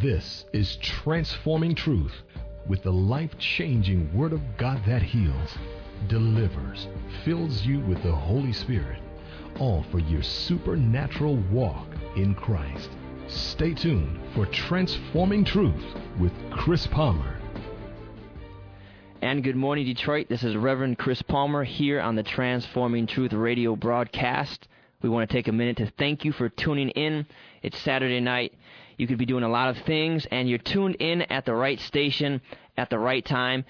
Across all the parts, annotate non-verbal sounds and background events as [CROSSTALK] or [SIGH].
This is Transforming Truth with the life changing Word of God that heals, delivers, fills you with the Holy Spirit, all for your supernatural walk in Christ. Stay tuned for Transforming Truth with Chris Palmer. And good morning, Detroit. This is Reverend Chris Palmer here on the Transforming Truth radio broadcast. We want to take a minute to thank you for tuning in. It's Saturday night. You could be doing a lot of things, and you're tuned in at the right station at the right time.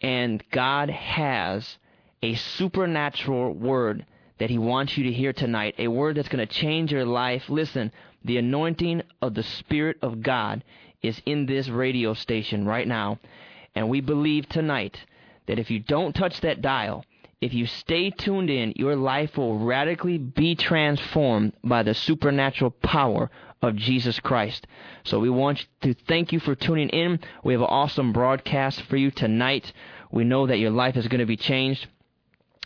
And God has a supernatural word that He wants you to hear tonight, a word that's going to change your life. Listen, the anointing of the Spirit of God is in this radio station right now. And we believe tonight that if you don't touch that dial, if you stay tuned in, your life will radically be transformed by the supernatural power of Jesus Christ. So we want to thank you for tuning in. We have an awesome broadcast for you tonight. We know that your life is going to be changed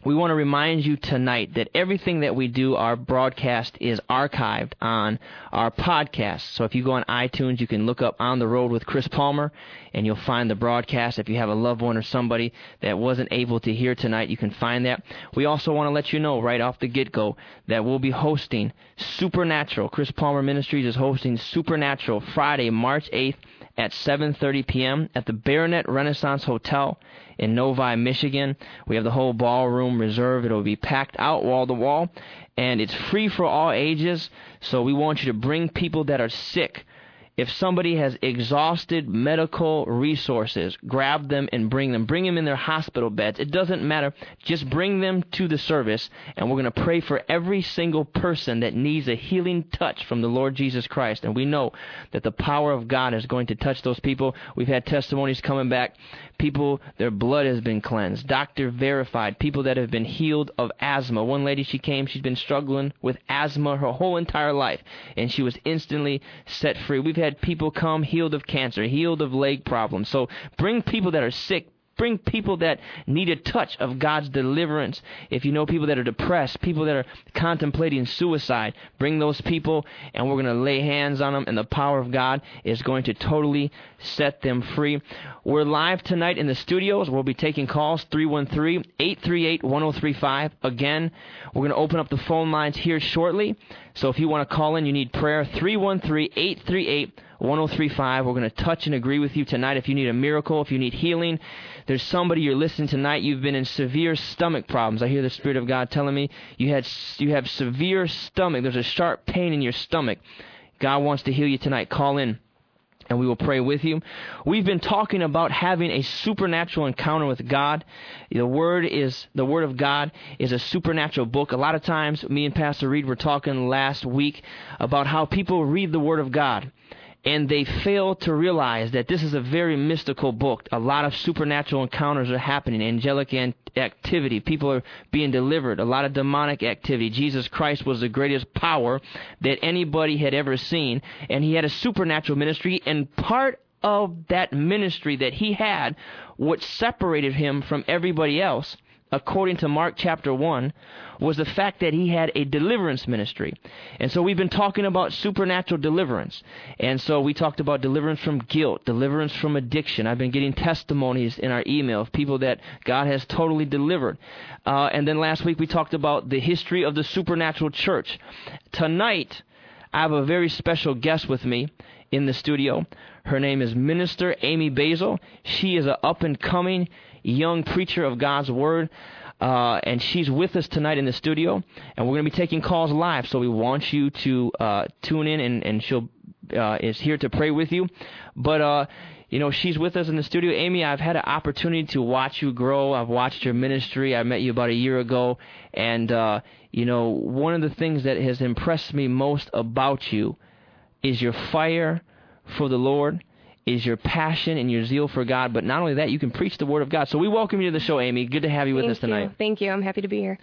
we want to remind you tonight that everything that we do, our broadcast, is archived on our podcast. So if you go on iTunes, you can look up On the Road with Chris Palmer, and you'll find the broadcast. If you have a loved one or somebody that wasn't able to hear tonight, you can find that. We also want to let you know right off the get go that we'll be hosting Supernatural. Chris Palmer Ministries is hosting Supernatural Friday, March 8th at 7:30 p.m. at the Baronette Renaissance Hotel in Novi, Michigan. We have the whole ballroom reserved. It'll be packed out wall to wall, and it's free for all ages. So we want you to bring people that are sick if somebody has exhausted medical resources, grab them and bring them. Bring them in their hospital beds. It doesn't matter. Just bring them to the service, and we're going to pray for every single person that needs a healing touch from the Lord Jesus Christ. And we know that the power of God is going to touch those people. We've had testimonies coming back. People, their blood has been cleansed. Doctor verified. People that have been healed of asthma. One lady, she came, she's been struggling with asthma her whole entire life, and she was instantly set free. We've had had people come healed of cancer, healed of leg problems. So bring people that are sick Bring people that need a touch of God's deliverance. If you know people that are depressed, people that are contemplating suicide, bring those people and we're going to lay hands on them and the power of God is going to totally set them free. We're live tonight in the studios. We'll be taking calls 313-838-1035. Again, we're going to open up the phone lines here shortly. So if you want to call in, you need prayer 313-838 1035. We're going to touch and agree with you tonight. If you need a miracle, if you need healing, there's somebody you're listening tonight. You've been in severe stomach problems. I hear the Spirit of God telling me you had you have severe stomach. There's a sharp pain in your stomach. God wants to heal you tonight. Call in and we will pray with you. We've been talking about having a supernatural encounter with God. The word is the word of God is a supernatural book. A lot of times me and Pastor Reed were talking last week about how people read the word of God and they fail to realize that this is a very mystical book. A lot of supernatural encounters are happening, angelic activity. People are being delivered, a lot of demonic activity. Jesus Christ was the greatest power that anybody had ever seen, and he had a supernatural ministry, and part of that ministry that he had, what separated him from everybody else, according to Mark chapter 1, was the fact that he had a deliverance ministry. And so we've been talking about supernatural deliverance. And so we talked about deliverance from guilt, deliverance from addiction. I've been getting testimonies in our email of people that God has totally delivered. Uh, and then last week we talked about the history of the supernatural church. Tonight, I have a very special guest with me in the studio. Her name is Minister Amy Basil. She is an up and coming young preacher of God's Word. Uh, and she's with us tonight in the studio, and we're going to be taking calls live. So we want you to uh, tune in, and, and she'll uh, is here to pray with you. But uh, you know, she's with us in the studio. Amy, I've had an opportunity to watch you grow. I've watched your ministry. I met you about a year ago, and uh, you know, one of the things that has impressed me most about you is your fire for the Lord is your passion and your zeal for God. But not only that, you can preach the Word of God. So we welcome you to the show, Amy. Good to have you with Thank us tonight. You. Thank you. I'm happy to be here.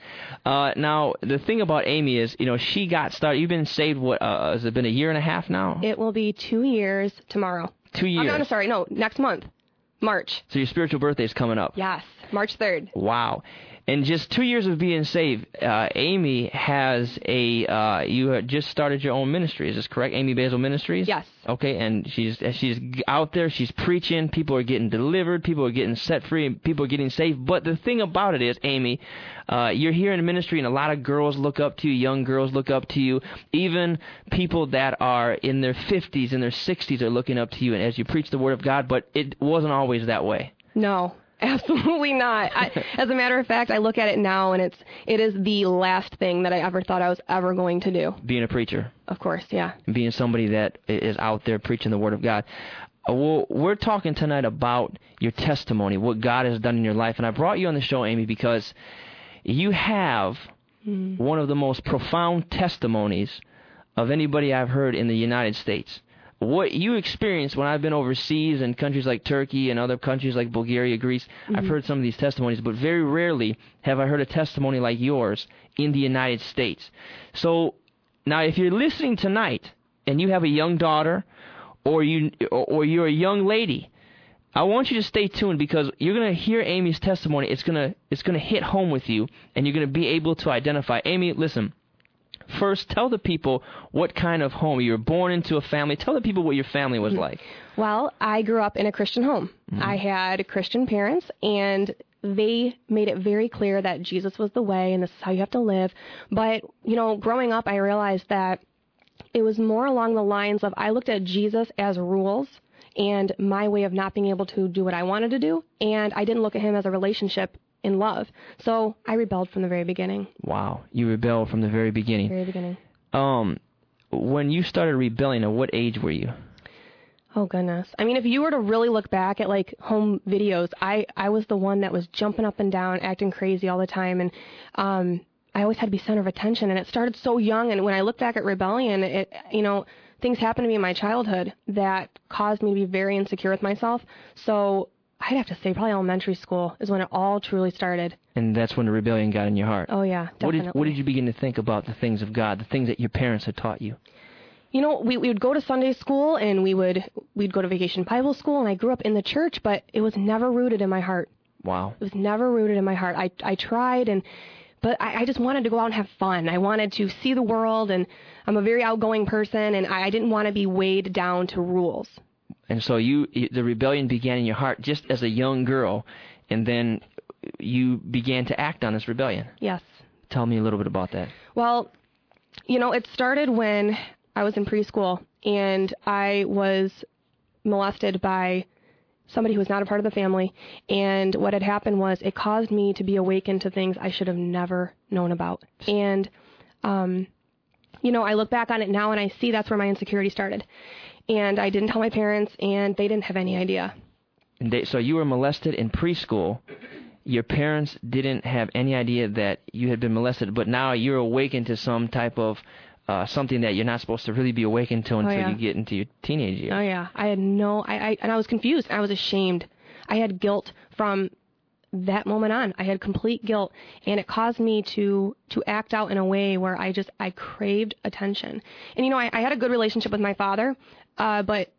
Uh, now, the thing about Amy is, you know, she got started. You've been saved, what, uh, has it been a year and a half now? It will be two years tomorrow. Two years. No, no, sorry. No, next month. March. So your spiritual birthday is coming up. Yes. March 3rd. Wow. In just two years of being saved, uh, Amy has a. Uh, you just started your own ministry. Is this correct? Amy Basil Ministries. Yes. Okay, and she's she's out there. She's preaching. People are getting delivered. People are getting set free. And people are getting saved. But the thing about it is, Amy, uh, you're here in ministry, and a lot of girls look up to you. Young girls look up to you. Even people that are in their 50s and their 60s are looking up to you, and as you preach the word of God. But it wasn't always that way. No, absolutely not. I, [LAUGHS] as a matter of fact, I look at it now, and it's it is the last thing that I ever thought I was ever going to do. Being a preacher. Of course, yeah. being somebody that is out there preaching the Word of God. Uh, well, we're talking tonight about your testimony, what God has done in your life. And I brought you on the show, Amy, because you have Mm-hmm. one of the most profound testimonies of anybody I've heard in the United States. What you experienced when I've been overseas in countries like Turkey and other countries like Bulgaria, Greece, I've mm-hmm. heard some of these testimonies, but very rarely have I heard a testimony like yours in the United States. So now, if you're listening tonight and you have a young daughter, or you or or you're a young lady, I want you to stay tuned because you're gonna hear Amy's testimony. It's gonna it's gonna hit home with you, and you're gonna be able to identify. Amy, listen. First, tell the people what kind of home you were born into. A family. Tell the people what your family was like. Well, I grew up in a Christian home. Mm-hmm. I had Christian parents, and they made it very clear that Jesus was the way and this is how you have to live. But, you know, growing up, I realized that it was more along the lines of I looked at Jesus as rules and my way of not being able to do what I wanted to do, and I didn't look at him as a relationship in love. So I rebelled from the very beginning. Wow, you rebelled from the very beginning. Very beginning. Um, when you started rebelling, at what age were you? Oh goodness. I mean, if you were to really look back at like home videos, I I was the one that was jumping up and down, acting crazy all the time, and um, I always had to be center of attention. And it started so young. And when I look back at rebellion, it you know things happened to me in my childhood that caused me to be very insecure with myself. So I'd have to say probably elementary school is when it all truly started. And that's when the rebellion got in your heart. Oh yeah, what definitely. did what did you begin to think about the things of God, the things that your parents had taught you? you know, we, we would go to Sunday school and we would we'd go to vacation Bible school and I grew up in the church, but it was never rooted in my heart. Wow. It was never rooted in my heart. I I tried and but I, I just wanted to go out and have fun. I wanted to see the world and I'm a very outgoing person and I, I didn't want to be weighed down to rules. And so you the rebellion began in your heart just as a young girl, and then you began to act on this rebellion. Yes. Tell me a little bit about that. Well, you know, it started when I was in preschool and I was molested by somebody who was not a part of the family. And what had happened was it caused me to be awakened to things I should have never known about. And, um, you know, I look back on it now and I see that's where my insecurity started. And I didn't tell my parents, and they didn't have any idea. And they, so you were molested in preschool. Your parents didn't have any idea that you had been molested, but now you're awakened to some type of uh, something that you're not supposed to really be awakened to until yeah. you get into your teenage years. Oh yeah, I had no, I, I and I was confused. I was ashamed. I had guilt from that moment on. I had complete guilt, and it caused me to to act out in a way where I just I craved attention. And you know, I, I had a good relationship with my father, uh, but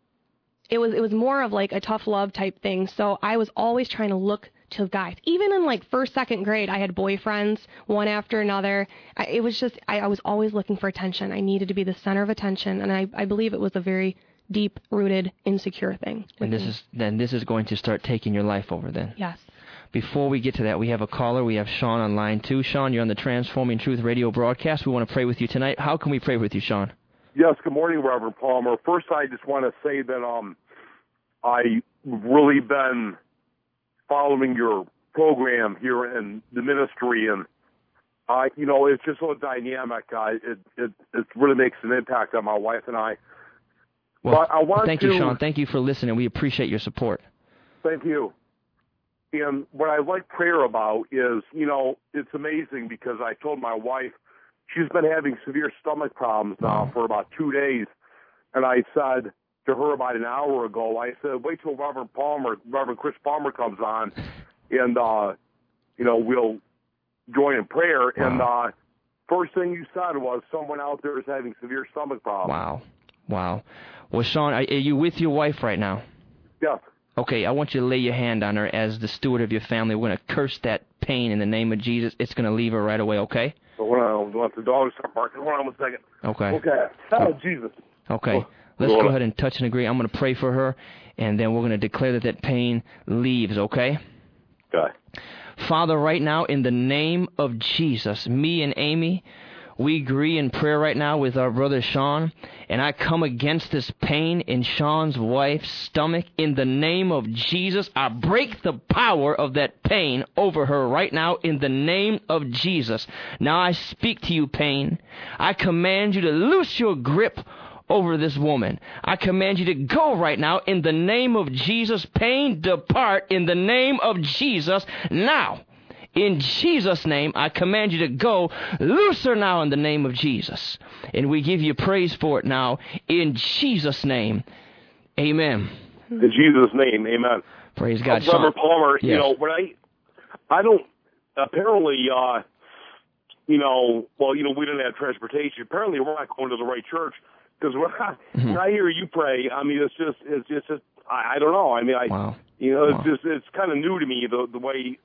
it was it was more of like a tough love type thing. So I was always trying to look to guys. Even in like first, second grade, I had boyfriends one after another. I, it was just I, I was always looking for attention. I needed to be the center of attention, and I I believe it was a very deep rooted insecure thing. And this is then this is going to start taking your life over then. yes. Before we get to that, we have a caller. We have Sean on line two. Sean, you're on the Transforming Truth radio broadcast. We want to pray with you tonight. How can we pray with you, Sean? Yes, good morning, Reverend Palmer. First, I just want to say that um, I really been following your program here in the ministry, and I, you know, it's just so dynamic. I, it, it, it really makes an impact on my wife and I. Well, I want thank to- you, Sean. Thank you for listening. We appreciate your support. Thank you. And what I like prayer about is, you know, it's amazing because I told my wife she's been having severe stomach problems now for about two days, and I said to her about an hour ago, I said, wait till Reverend Palmer, Reverend Chris Palmer comes on, and uh, you know we'll join in prayer. And uh, first thing you said was someone out there is having severe stomach problems. Wow. Wow. Well, Sean, are, are you with your wife right now? Yes. Okay, I want you to lay your hand on her as the steward of your family. We're going to curse that pain in the name of Jesus. It's going to leave her right away, okay? On, let the dogs start barking. Hold on one second. Okay. Okay. Oh, Jesus. Okay. Oh, Let's Lord. go ahead and touch and agree. I'm going to pray for her, and then we're going to declare that that pain leaves, okay? Okay. Father, right now, in the name of Jesus, me and Amy, we agree in prayer right now with our brother Sean, and I come against this pain in Sean's wife's stomach. In the name of Jesus, I break the power of that pain over her right now in the name of Jesus. Now I speak to you, pain. I command you to loose your grip over this woman. I command you to go right now in the name of Jesus. Pain, depart in the name of Jesus now. In Jesus' name, I command you to go. Loose her now in the name of Jesus. And we give you praise for it now. In Jesus' name. Amen. In Jesus' name, amen. Praise God. Uh, Palmer, you know, when I, I don't, apparently, uh, you know, well, you know, we didn't have transportation. Apparently, we're not going to the right church because when I, [LAUGHS] Mm-hmm. when I hear you pray, I mean, it's just, it's just, it's, I, I don't know. I mean, I, Wow. you know, it's just, it's kind of new to me the the way.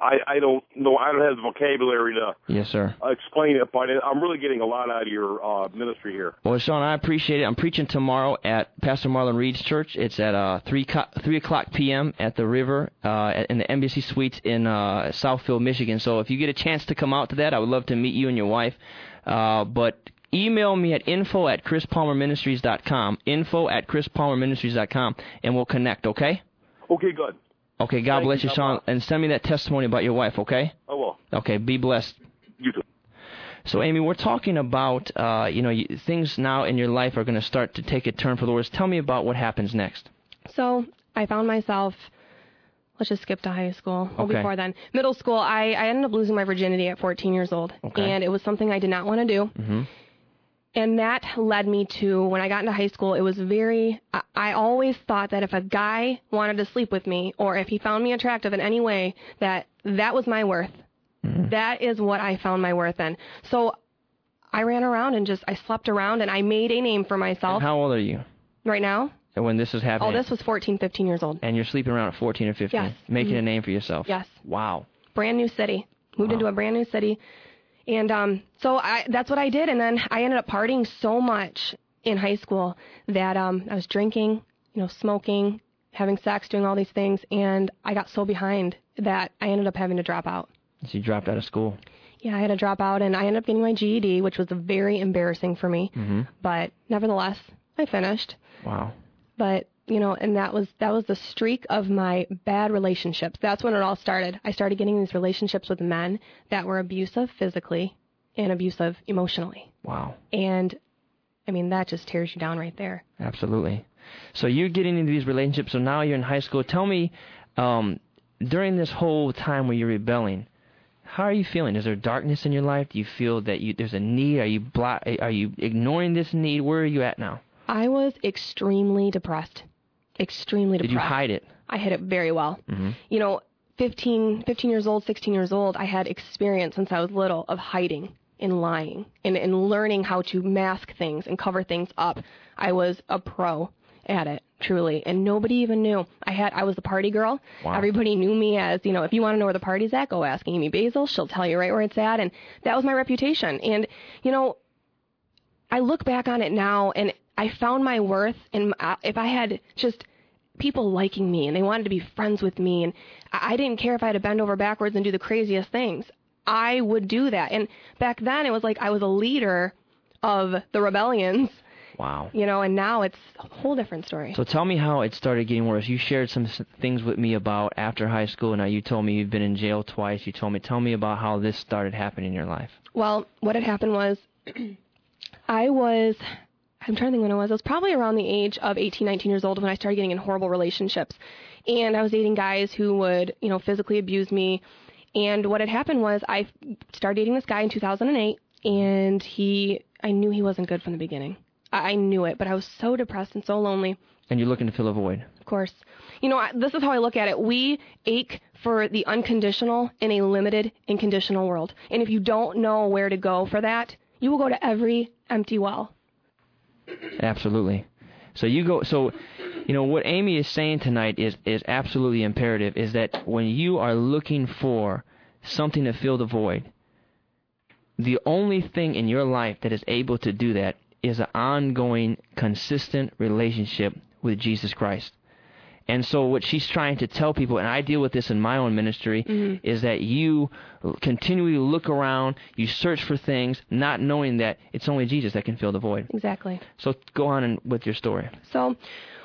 I I don't know. I don't have the vocabulary to Yes, sir. explain it, but I'm really getting a lot out of your uh, ministry here. Well, Sean, I appreciate it. I'm preaching tomorrow at Pastor Marlon Reed's church. It's at uh, 3, co- 3 o'clock p.m. at the river uh, in the Embassy Suites in uh, Southfield, Michigan. So if you get a chance to come out to that, I would love to meet you and your wife. Uh, but email me at info at chrispalmerministries.com, info at chrispalmerministries.com, and we'll connect, okay? Okay, good. Okay, God Thank bless you you, Sean. And send me that testimony about your wife, okay? I will. Okay, be blessed. You too. So, Amy, we're talking about, uh, you know, things now in your life are going to start to take a turn for the worse. Tell me about what happens next. So I found myself. Let's just skip to high school. Well, Okay. before then, middle school. I, I ended up losing my virginity at 14 years old, Okay. and it was something I did not want to do. hmm And that led me to when I got into high school, it was very, I, always thought that if a guy wanted to sleep with me or if he found me attractive in any way, that that was my worth. Mm. That is what I found my worth in. So I ran around and just, I slept around and I made a name for myself. How old are you right now, And when this is happening? oh, this was 14, 15 years old. and you're sleeping around at 14 or 15, Yes. making a mm-hmm. name for yourself. Yes. Wow. brand new city. Moved Wow. into a brand new city, and um, so I that's what I did. And then I ended up partying so much in high school that um, I was drinking, you know, smoking, having sex, doing all these things, and I got so behind that I ended up having to drop out. So you dropped out of school. Yeah, I had to drop out, and I ended up getting my GED, which was very embarrassing for me. hmm But nevertheless, I finished. Wow. But you know, and that was that was the streak of my bad relationships. That's when it all started. I started getting these relationships with men that were abusive physically and abusive emotionally. Wow. And I mean, that just tears you down right there. Absolutely. So you're getting into these relationships. So now you're in high school. Tell me, um, during this whole time where you're rebelling, how are you feeling? Is there darkness in your life? Do you feel that you there's a need? Are you blo- Are you ignoring this need? Where are you at now? I was extremely depressed. Extremely Did depressed. you hide it? I hid it very well. hmm You know, 15, 15 years old, 16 years old, I had experience since I was little of hiding and lying and, and learning how to mask things and cover things up. I was a pro at it, truly, and nobody even knew. I had I was the party girl. Wow. Everybody knew me as, you know, if you want to know where the party's at, go ask Amy Basil. She'll tell you right where it's at, and that was my reputation. And you know, I look back on it now, and I found my worth. And if I had just people liking me and they wanted to be friends with me, and I didn't care if I had to bend over backwards and do the craziest things, I would do that. And back then, it was like I was a leader of the rebellions, Wow. you know. And now it's a whole different story. So tell me how it started getting worse. You shared some things with me about after high school. And now you told me you've been in jail twice. You told me tell me about how this started happening in your life. Well, what had happened was [CLEARS THROAT] I was I'm trying to think when it was. I was probably around the age of 18, 19 years old when I started getting in horrible relationships. And I was dating guys who would, you know, physically abuse me. And what had happened was I started dating this guy in 2008 and he I knew he wasn't good from the beginning. I I knew it, but I was so depressed and so lonely. And you're looking to fill a void. Of course. You know, I, this is how I look at it. We ache for the unconditional in a limited and conditional world. And if you don't know where to go for that, you will go to every empty well. Absolutely. So you go. So You know what Amy is saying tonight is is absolutely imperative. Is that when you are looking for something to fill the void, the only thing in your life that is able to do that is an ongoing, consistent relationship with Jesus Christ. And so, what she's trying to tell people, and I deal with this in my own ministry, Mm-hmm. is that you continually look around, you search for things, not knowing that it's only Jesus that can fill the void. Exactly. So, go on and, with your story. So,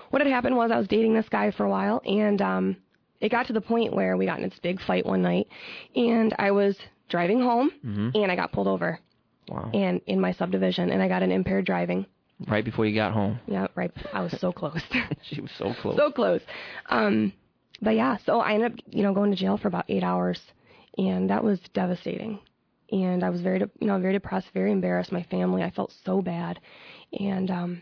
what had happened was I was dating this guy for a while, and um, it got to the point where we got in this big fight one night, and I was driving home, and I got pulled over, Wow. and in my subdivision, and I got an impaired driving. Right before you got home. Yeah, right. I was so close. [LAUGHS] She was so close. so close. Um, but yeah, so I ended up, you know, going to jail for about eight hours, and that was devastating. And I was very, you know, very depressed, very embarrassed. My family, I felt so bad, and um,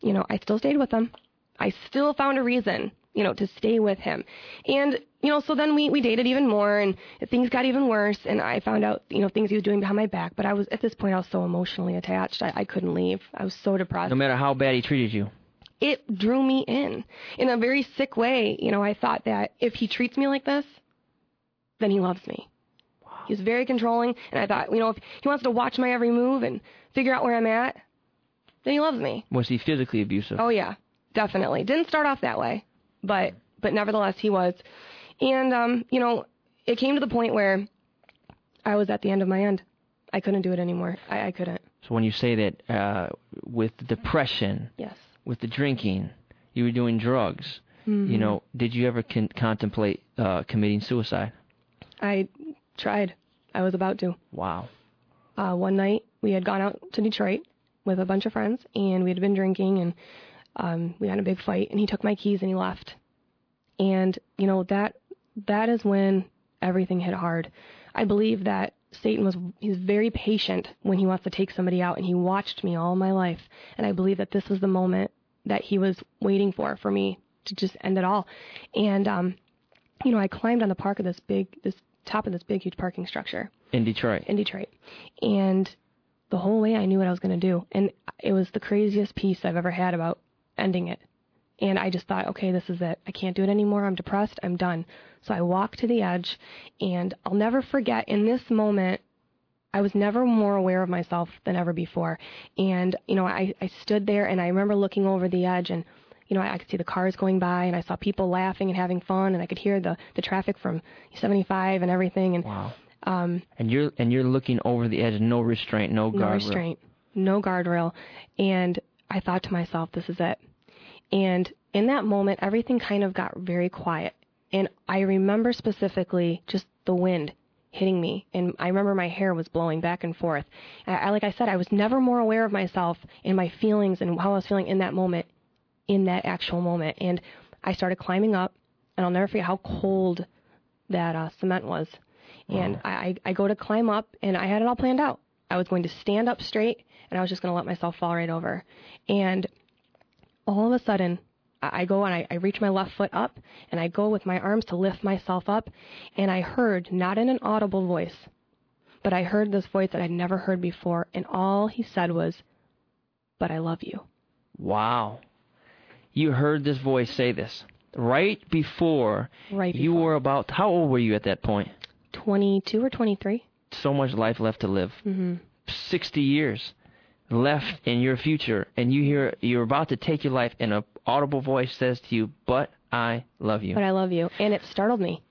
you know, I still stayed with them. I still found a reason, you know, to stay with him. And you know, so then we we dated even more, and things got even worse. And I found out, you know, things he was doing behind my back. But I was at this point, I was so emotionally attached, I, I couldn't leave. I was so depressed no matter how bad he treated you. it drew me in in a very sick way. You know, I thought that if he treats me like this, then he loves me. He was very controlling, and I thought, you know, if he wants to watch my every move and figure out where I'm at, then he loves me. Was he physically abusive? Oh yeah, definitely. Didn't start off that way, but but nevertheless he was. And um, you know, it came to the point where I was at the end of my end. I couldn't do it anymore. I, I couldn't. So when you say that uh, with depression, Yes. with the drinking, you were doing drugs. Mm-hmm. You know, did you ever con- contemplate uh, committing suicide? I tried. I was about to. Wow. uh, one night we had gone out to Detroit with a bunch of friends and we had been drinking and um, we had a big fight and he took my keys and he left. And you know that that is when everything hit hard. I believe that Satan was he's very patient when he wants to take somebody out and he watched me all my life and I believe that this was the moment that he was waiting for for me to just end it all. And um you know, I climbed on the park of this big this top of this big huge parking structure In Detroit. in Detroit. And the whole way I knew what I was going to do. And it was the craziest piece I've ever had about ending it. And I just thought, okay, this is it. I can't do it anymore. I'm depressed. I'm done. So I walked to the edge, and I'll never forget in this moment, I was never more aware of myself than ever before. And, you know, I, I stood there and I remember looking over the edge and, you know, I, I could see the cars going by and I saw people laughing and having fun and I could hear the, the traffic from 75 and everything. And, Wow. um, And you're and you're looking over the edge, no restraint, no guardrail. no restraint, no guardrail. And I thought to myself, this is it. And in that moment, everything kind of got very quiet. And I remember specifically just the wind hitting me. And I remember my hair was blowing back and forth. And I, like I said, I was never more aware of myself and my feelings and how I was feeling in that moment, in that actual moment. And I started climbing up, and I'll never forget how cold that uh, cement was. And I, I I go to climb up, and I had it all planned out. I was going to stand up straight, and I was just going to let myself fall right over. And all of a sudden, I go and I, I reach my left foot up, and I go with my arms to lift myself up, and I heard, not in an audible voice, but I heard this voice that I'd never heard before, and all he said was, But I love you. Wow. You heard this voice say this right before Right you were about. How old were you at that point? 22 or 23. So much life left to live. hmm 60 years left in your future, and you hear you're about to take your life, and a audible voice says to you, "But I love you." But I love you. And it startled me.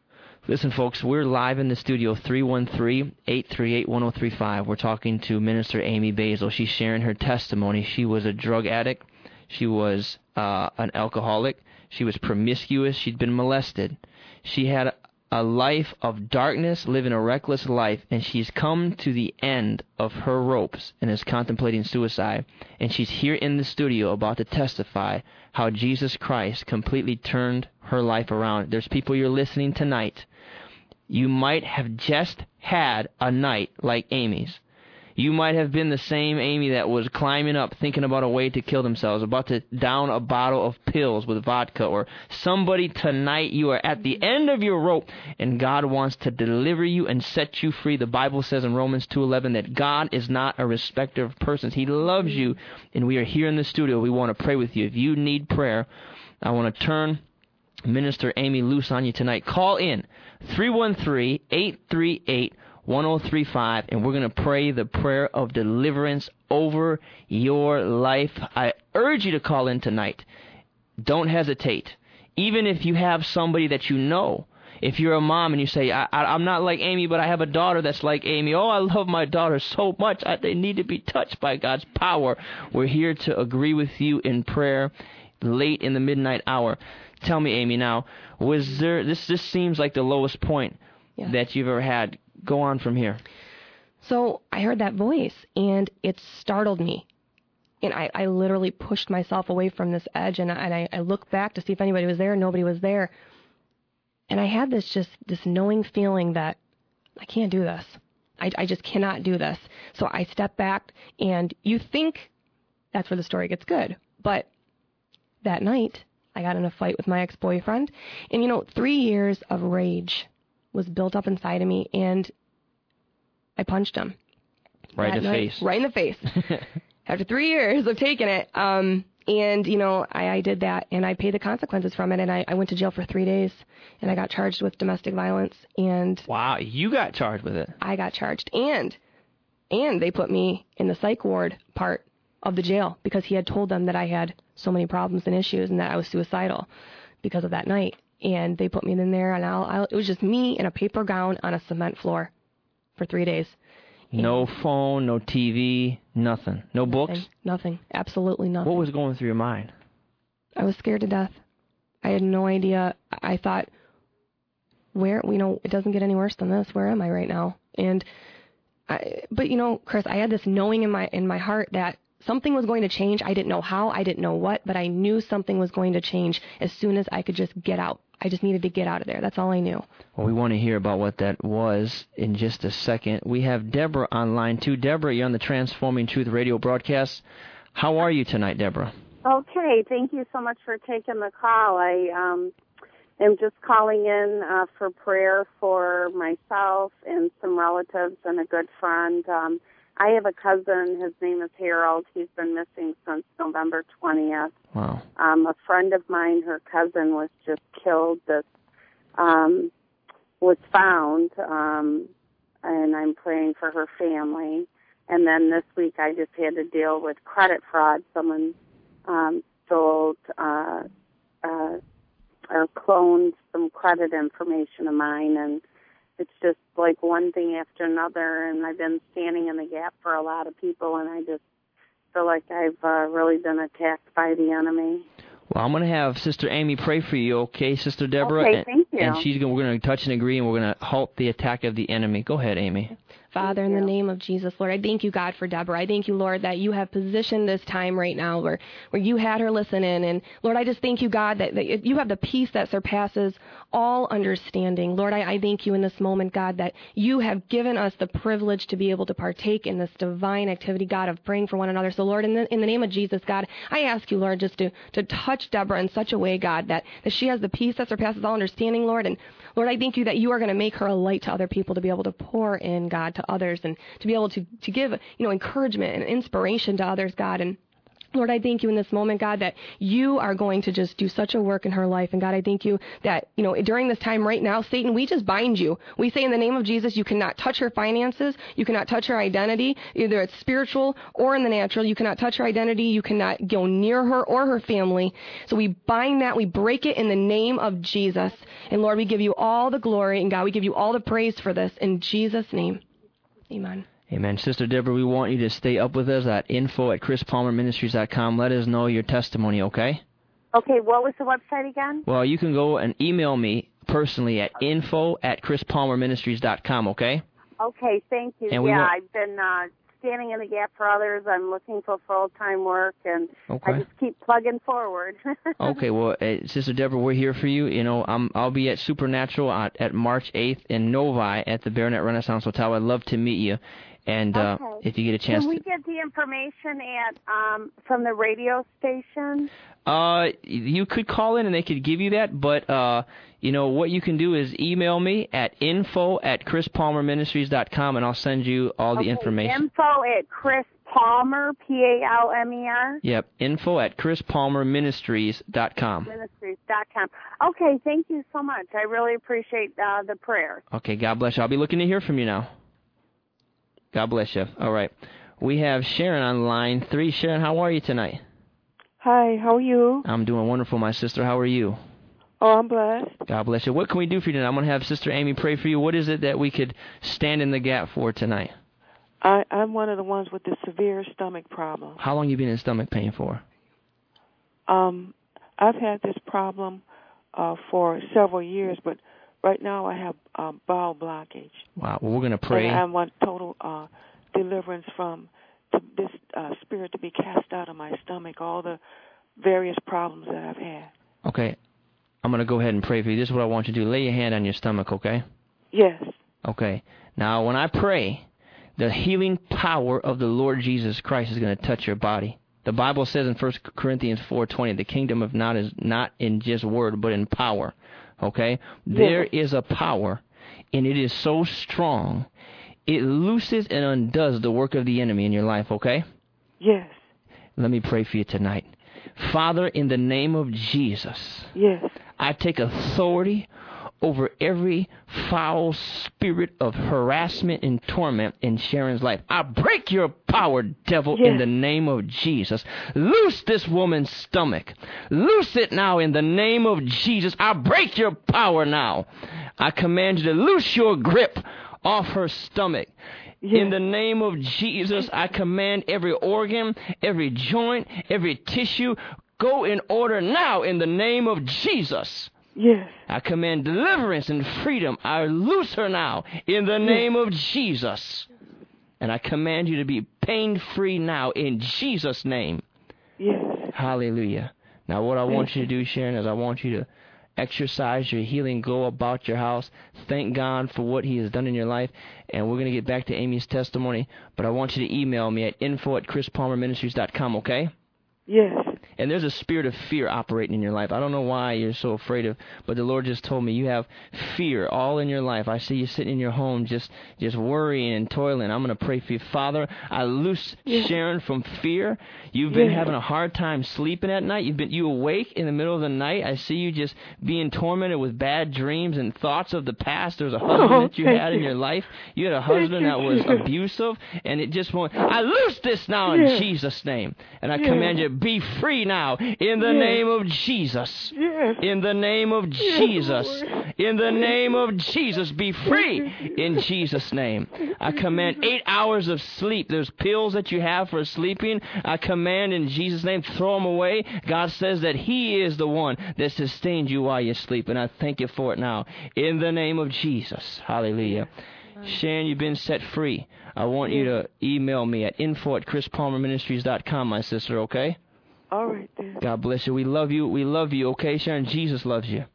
Listen, folks, we're live in the studio, 313-838-1035. We're talking to Minister Amy Basil. She's sharing her testimony. She was a drug addict. She was uh, an alcoholic. She was promiscuous. She'd been molested. She had a life of darkness, living a reckless life, and she's come to the end of her ropes and is contemplating suicide. And she's here in the studio about to testify how Jesus Christ completely turned her life around. There's people you're listening tonight. You might have just had a night like Amy's. You might have been the same Amy that was climbing up thinking about a way to kill themselves, about to down a bottle of pills with vodka, or somebody tonight you are at the end of your rope and God wants to deliver you and set you free. The Bible says in Romans 2:11 that God is not a respecter of persons. He loves you and we are here in the studio. We want to pray with you. If you need prayer, I want to turn Minister Amy loose on you tonight. Call in 313 838 1035, and we're going to pray the prayer of deliverance over your life. I urge you to call in tonight. Don't hesitate. Even if you have somebody that you know, if you're a mom and you say, I, I, am not like Amy, but I have a daughter that's like Amy. Oh, I love my daughter so much. I, they need to be touched by God's power. We're here to agree with you in prayer late in the midnight hour. Tell me, Amy, now, was there, this, this seems like the lowest point yeah. that you've ever had go on from here. So I heard that voice and it startled me. And I, I literally pushed myself away from this edge and, I, and I, I looked back to see if anybody was there. Nobody was there. And I had this just, this knowing feeling that I can't do this. I, I just cannot do this. So I stepped back and you think that's where the story gets good. But that night, I got in a fight with my ex boyfriend. And you know, three years of rage was built up inside of me, and I punched him. Right in the night, face. Right in the face. [LAUGHS] After three years of taking it, um, and you know, I, I did that, and I paid the consequences from it, and I, I went to jail for three days, and I got charged with domestic violence, and wow, you got charged with it. I got charged, and and they put me in the psych ward part of the jail because he had told them that I had so many problems and issues, and that I was suicidal because of that night and they put me in there, and I'll, I'll, it was just me in a paper gown on a cement floor for three days. No phone, no TV, nothing. No nothing, books? Nothing. Absolutely nothing. What was going through your mind? I was scared to death. I had no idea. I thought, where, you know, it doesn't get any worse than this. Where am I right now? And, I, but you know, Chris, I had this knowing in my in my heart that something was going to change. I didn't know how, I didn't know what, but I knew something was going to change as soon as I could just get out. I just needed to get out of there. That's all I knew. Well, we want to hear about what that was in just a second. We have Deborah on line too. Deborah, you're on the Transforming Truth radio broadcast. How are you tonight, Deborah? Okay, thank you so much for taking the call. I um, am just calling in uh, for prayer for myself and some relatives and a good friend. Um, I have a cousin. His name is Harold. He's been missing since November 20th. Wow. Um, a friend of mine, her cousin, was just killed. This um, was found, um, and I'm praying for her family. And then this week, I just had to deal with credit fraud. Someone um, stole uh, uh, or cloned some credit information of mine, and it's just like one thing after another and I've been standing in the gap for a lot of people and I just feel like I've uh, really been attacked by the enemy. Well, I'm going to have Sister Amy pray for you, okay, Sister Deborah? Okay, thank you. And she's going, we're going to touch and agree, and we're going to halt the attack of the enemy. Go ahead, Amy. Father, in the name of Jesus, Lord, I thank you, God, for Deborah. I thank you, Lord, that you have positioned this time right now where, where you had her listen in. And Lord, I just thank you, God, that, that you have the peace that surpasses all understanding. Lord, I, I thank you in this moment, God, that you have given us the privilege to be able to partake in this divine activity, God, of praying for one another. So, Lord, in the, in the name of Jesus, God, I ask you, Lord, just to, to touch Deborah in such a way, God, that, that she has the peace that surpasses all understanding, Lord. And Lord, I thank you that you are going to make her a light to other people to be able to pour in, God, to others and to be able to, to give, you know, encouragement and inspiration to others, God. And Lord, I thank you in this moment, God, that you are going to just do such a work in her life. And God, I thank you that, you know, during this time right now, Satan, we just bind you. We say in the name of Jesus, you cannot touch her finances. You cannot touch her identity, either it's spiritual or in the natural. You cannot touch her identity. You cannot go near her or her family. So we bind that. We break it in the name of Jesus. And Lord, we give you all the glory. And God, we give you all the praise for this in Jesus' name. Amen. Amen. Sister Deborah, we want you to stay up with us at info at chrispalmerministries.com. Let us know your testimony, okay? Okay, what was the website again? Well, you can go and email me personally at info at chrispalmerministries.com, okay? Okay, thank you. And yeah, want... I've been uh, standing in the gap for others. I'm looking for full time work, and okay. I just keep plugging forward. [LAUGHS] okay, well, uh, Sister Deborah, we're here for you. You know, I'm I'll be at Supernatural at, at March 8th in Novi at the Baronette Renaissance Hotel. I'd love to meet you And uh, Okay. if you get a chance, Can we get the information at um from the radio station? uh, you could call in and they could give you that. But uh, you know what you can do is email me at info at chrispalmerministries.com, and I'll send you all the Okay, information. Info at Chris Palmer, P A L M E R. Yep, info at chrispalmerministries.com. Ministries.com. Okay, thank you so much. I really appreciate uh, the prayers. Okay, God bless you. I'll be looking to hear from you now. God bless you. All right. We have Sharon on line three. Sharon, how are you tonight? Hi, how are you? I'm doing wonderful, my sister. How are you? Oh, I'm blessed. God bless you. What can we do for you tonight? I'm going to have Sister Amy pray for you. What is it that we could stand in the gap for tonight? I, I'm one of the ones with the severe stomach problem. How long you been in stomach pain for? Um, I've had this problem uh, for several years, but right now I have um, bowel blockage. Wow. Well, we're going to pray. And I want total uh, deliverance from to this uh, spirit to be cast out of my stomach, all the various problems that I've had. Okay. I'm going to go ahead and pray for you. This is what I want you to do. Lay your hand on your stomach, okay? Yes, Okay. Now, when I pray, the healing power of the Lord Jesus Christ is going to touch your body. The Bible says in 1 Corinthians 4:20, the kingdom of not is not in just word, but in power. Okay? There is a power, and it is so strong, it looses and undoes the work of the enemy in your life, okay? yes, Let me pray for you tonight. Father, in the name of Jesus, yes, I take authority over every foul spirit of harassment and torment in Sharon's life. I break your power, devil, in the name of Jesus. Loose this woman's stomach. Loose it now in the name of Jesus. I break your power now. I command you to loose your grip off her stomach. In the name of Jesus, I command every organ, every joint, every tissue, go in order now in the name of Jesus. yes, I command deliverance and freedom. I loose her now in the name of Jesus. And I command you to be pain free now in Jesus' name. yes, Hallelujah. Now, what I want you to do, Sharon, is I want you to exercise your healing, go about your house, thank God for what He has done in your life, and we're going to get back to Amy's testimony. But I want you to email me at info at chrispalmerministries.com, okay? yes, And there's a spirit of fear operating in your life. I don't know why you're so afraid of, but the Lord just told me you have fear all in your life. I see you sitting in your home just just worrying and toiling. I'm going to pray for you. Father, I loose Sharon from fear. You've been Yes. having a hard time sleeping at night. You've been you awake in the middle of the night. I see you just being tormented with bad dreams and thoughts of the past. There's a husband Oh, that you had in your life. You had a husband that was abusive and it just won't I loose this now in. Jesus name. And I command you be free now in the Yes. name of Jesus. yes, In the name of Jesus. In the name of Jesus, be free in Jesus' name. I command eight hours of sleep. There's pills that you have for sleeping. I command in Jesus' name, throw them away. God says that He is the one that sustains you while you sleep, and I thank you for it now. In the name of Jesus. Hallelujah. Sharon, you've been set free. I want you to email me at info at chrispalmerministries.com, my sister, okay? All right then, God bless you. We love you. We love you, okay, Sharon? Jesus loves you.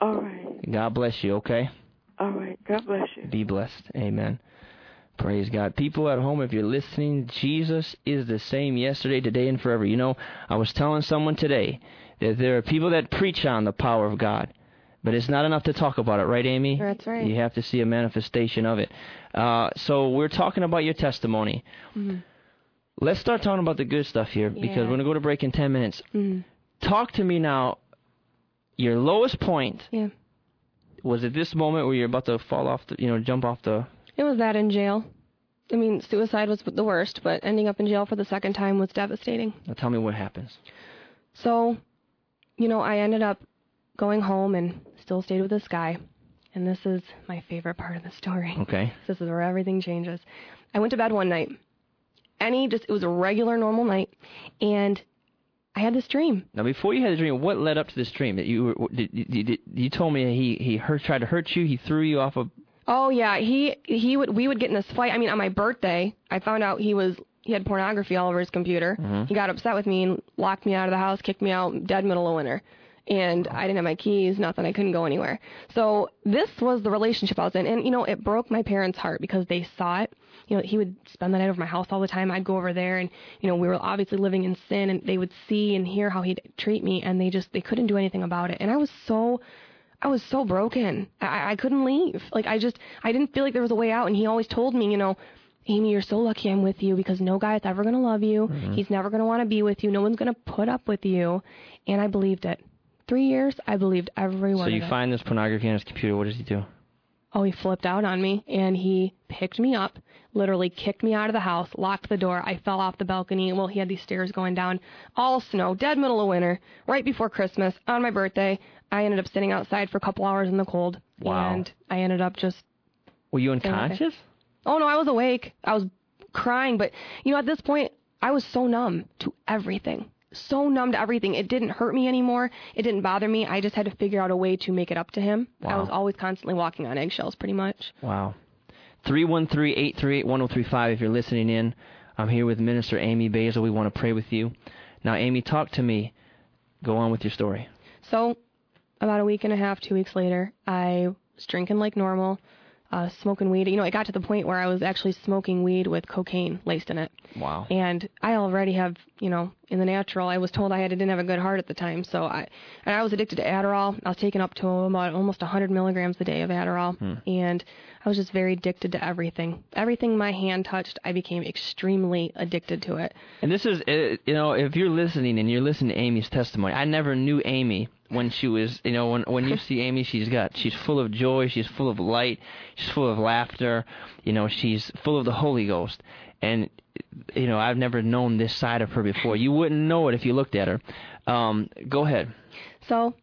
all right, God bless you, okay? all right. God bless you. Be blessed. Amen. Praise God. People at home, if you're listening, Jesus is the same yesterday, today, and forever. You know, I was telling someone today that there are people that preach on the power of God, but it's not enough to talk about it, right, Amy? That's right. You have to see a manifestation of it. Uh, so we're talking about your testimony. Mhm. Let's start talking about the good stuff here because we're going to go to break in 10 minutes. Mhm. Talk to me now. Your lowest point Yeah. was it this moment where you're about to fall off the, you know, jump off the It was that in jail. I mean, suicide was the worst, but ending up in jail for the second time was devastating. Now tell me what happens. So, you know, I ended up going home and still stayed with this guy. And this is my favorite part of the story. Okay. This is where everything changes. I went to bed one night. Any just it was a regular normal night and I had this dream. Now, before you had the dream, what led up to this dream? That you were, did, did, did, you told me he he hurt, tried to hurt you. He threw you off a. Oh yeah, he he would we would get in this fight. I mean, on my birthday, I found out he was he had pornography all over his computer. Mhm. He got upset with me and locked me out of the house, kicked me out dead middle of winter. and I didn't have my keys, nothing. I couldn't go anywhere. So this was the relationship I was in, and you know, it broke my parents' heart because they saw it. You know, he would spend the night over my house all the time. I'd go over there, and you know, we were obviously living in sin, and they would see and hear how he'd treat me, and they just they couldn't do anything about it. And I was so I was so broken. I, I couldn't leave. Like I just I didn't feel like there was a way out. And he always told me, you know, Amy, you're so lucky I'm with you because no guy is ever gonna love you. Mm-hmm. He's never gonna want to be with you. No one's gonna put up with you. And I believed it. Three years, I believed every word. So you find this pornography on his computer. What does he do? Oh, he flipped out on me and he picked me up, literally kicked me out of the house, locked the door. I fell off the balcony. Well, he had these stairs going down, all snow, dead middle of winter, right before Christmas, on my birthday. I ended up sitting outside for a couple hours in the cold. Wow. And I ended up just. Were you unconscious? Oh, no, I was awake. I was crying. But, you know, at this point, I was so numb to everything. So numb to everything. It didn't hurt me anymore. It didn't bother me. I just had to figure out a way to make it up to him. Wow. I was always constantly walking on eggshells, pretty much. Wow. 313 838 1035 if you're listening in. I'm here with Minister Amy Basil. We want to pray with you. Now, Amy, talk to me. Go on with your story. So, about a week and a half, two weeks later, I was drinking like normal, uh, smoking weed. You know, it got to the point where I was actually smoking weed with cocaine laced in it. Wow. And I already have, you know, in the natural, I was told I had, didn't have a good heart at the time. So I, and I was addicted to Adderall. I was taking up to about almost 100 milligrams a day of Adderall. Hmm. And I was just very addicted to everything. Everything my hand touched, I became extremely addicted to it. And this is, uh, you know, if you're listening and you're listening to Amy's testimony, I never knew Amy when she was, you know, when when you [LAUGHS] see Amy, she's got, she's full of joy, she's full of light, she's full of laughter, you know, she's full of the Holy Ghost. And, you know, I've never known this side of her before. You wouldn't know it if you looked at her. Um, go ahead. So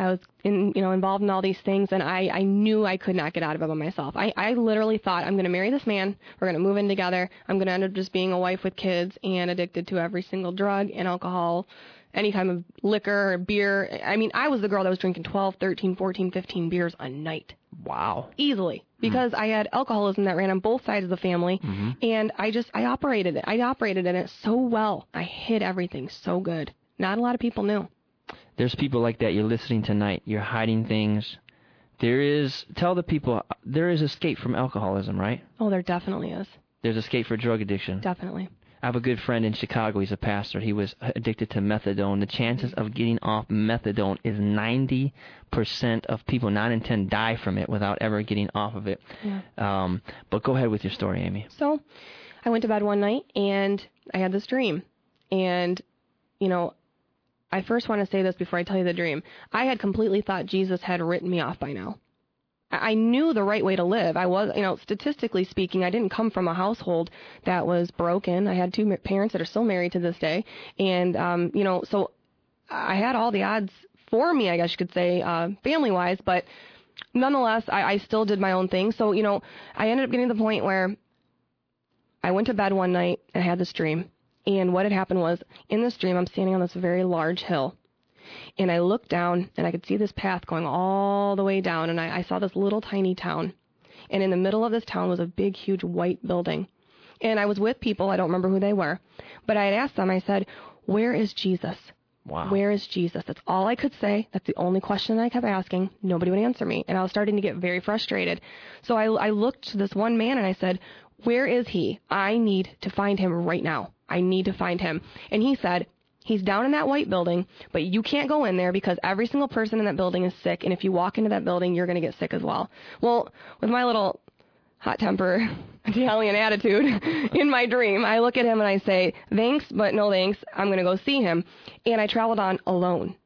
I was in, you know, involved in all these things, and I, I knew I could not get out of it by myself. I, I literally thought I'm going to marry this man. We're going to move in together. I'm going to end up just being a wife with kids and addicted to every single drug and alcohol, any kind of liquor or beer. I mean, I was the girl that was drinking 12, 13, 14, 15 beers a night. Wow. Easily. Because mm-hmm. I had alcoholism that ran on both sides of the family. Mm-hmm. And I just, I operated it. I operated in it so well. I hid everything so good. Not a lot of people knew. There's people like that. You're listening tonight. You're hiding things. There is, tell the people, there is escape from alcoholism, right? Oh, there definitely is. There's escape for drug addiction. Definitely. I have a good friend in Chicago. He's a pastor. He was addicted to methadone. The chances of getting off methadone is 90% of people, 9 in 10, die from it without ever getting off of it. Yeah. Um, but go ahead with your story, Amy. So I went to bed one night and I had this dream. And, you know, I first want to say this before I tell you the dream. I had completely thought Jesus had written me off by now. I knew the right way to live. I was, you know, statistically speaking, I didn't come from a household that was broken. I had two parents that are still married to this day, and um, you know, so I had all the odds for me, I guess you could say, uh, family wise. But nonetheless, I, I still did my own thing. So you know, I ended up getting to the point where I went to bed one night and I had this dream. And what had happened was, in this dream, I'm standing on this very large hill and I looked down and I could see this path going all the way down, and I, I saw this little tiny town. And in the middle of this town was a big, huge white building. And I was with people, I don't remember who they were, but I had asked them, I said, Where is Jesus? Wow. Where is Jesus? That's all I could say. That's the only question that I kept asking. Nobody would answer me. And I was starting to get very frustrated. So I, I looked to this one man and I said, Where is he? I need to find him right now. I need to find him. And he said, He's down in that white building, but you can't go in there because every single person in that building is sick, and if you walk into that building, you're going to get sick as well. Well, with my little hot temper [LAUGHS] Italian attitude [LAUGHS] in my dream, I look at him and I say, thanks, but no thanks. I'm going to go see him. And I traveled on alone,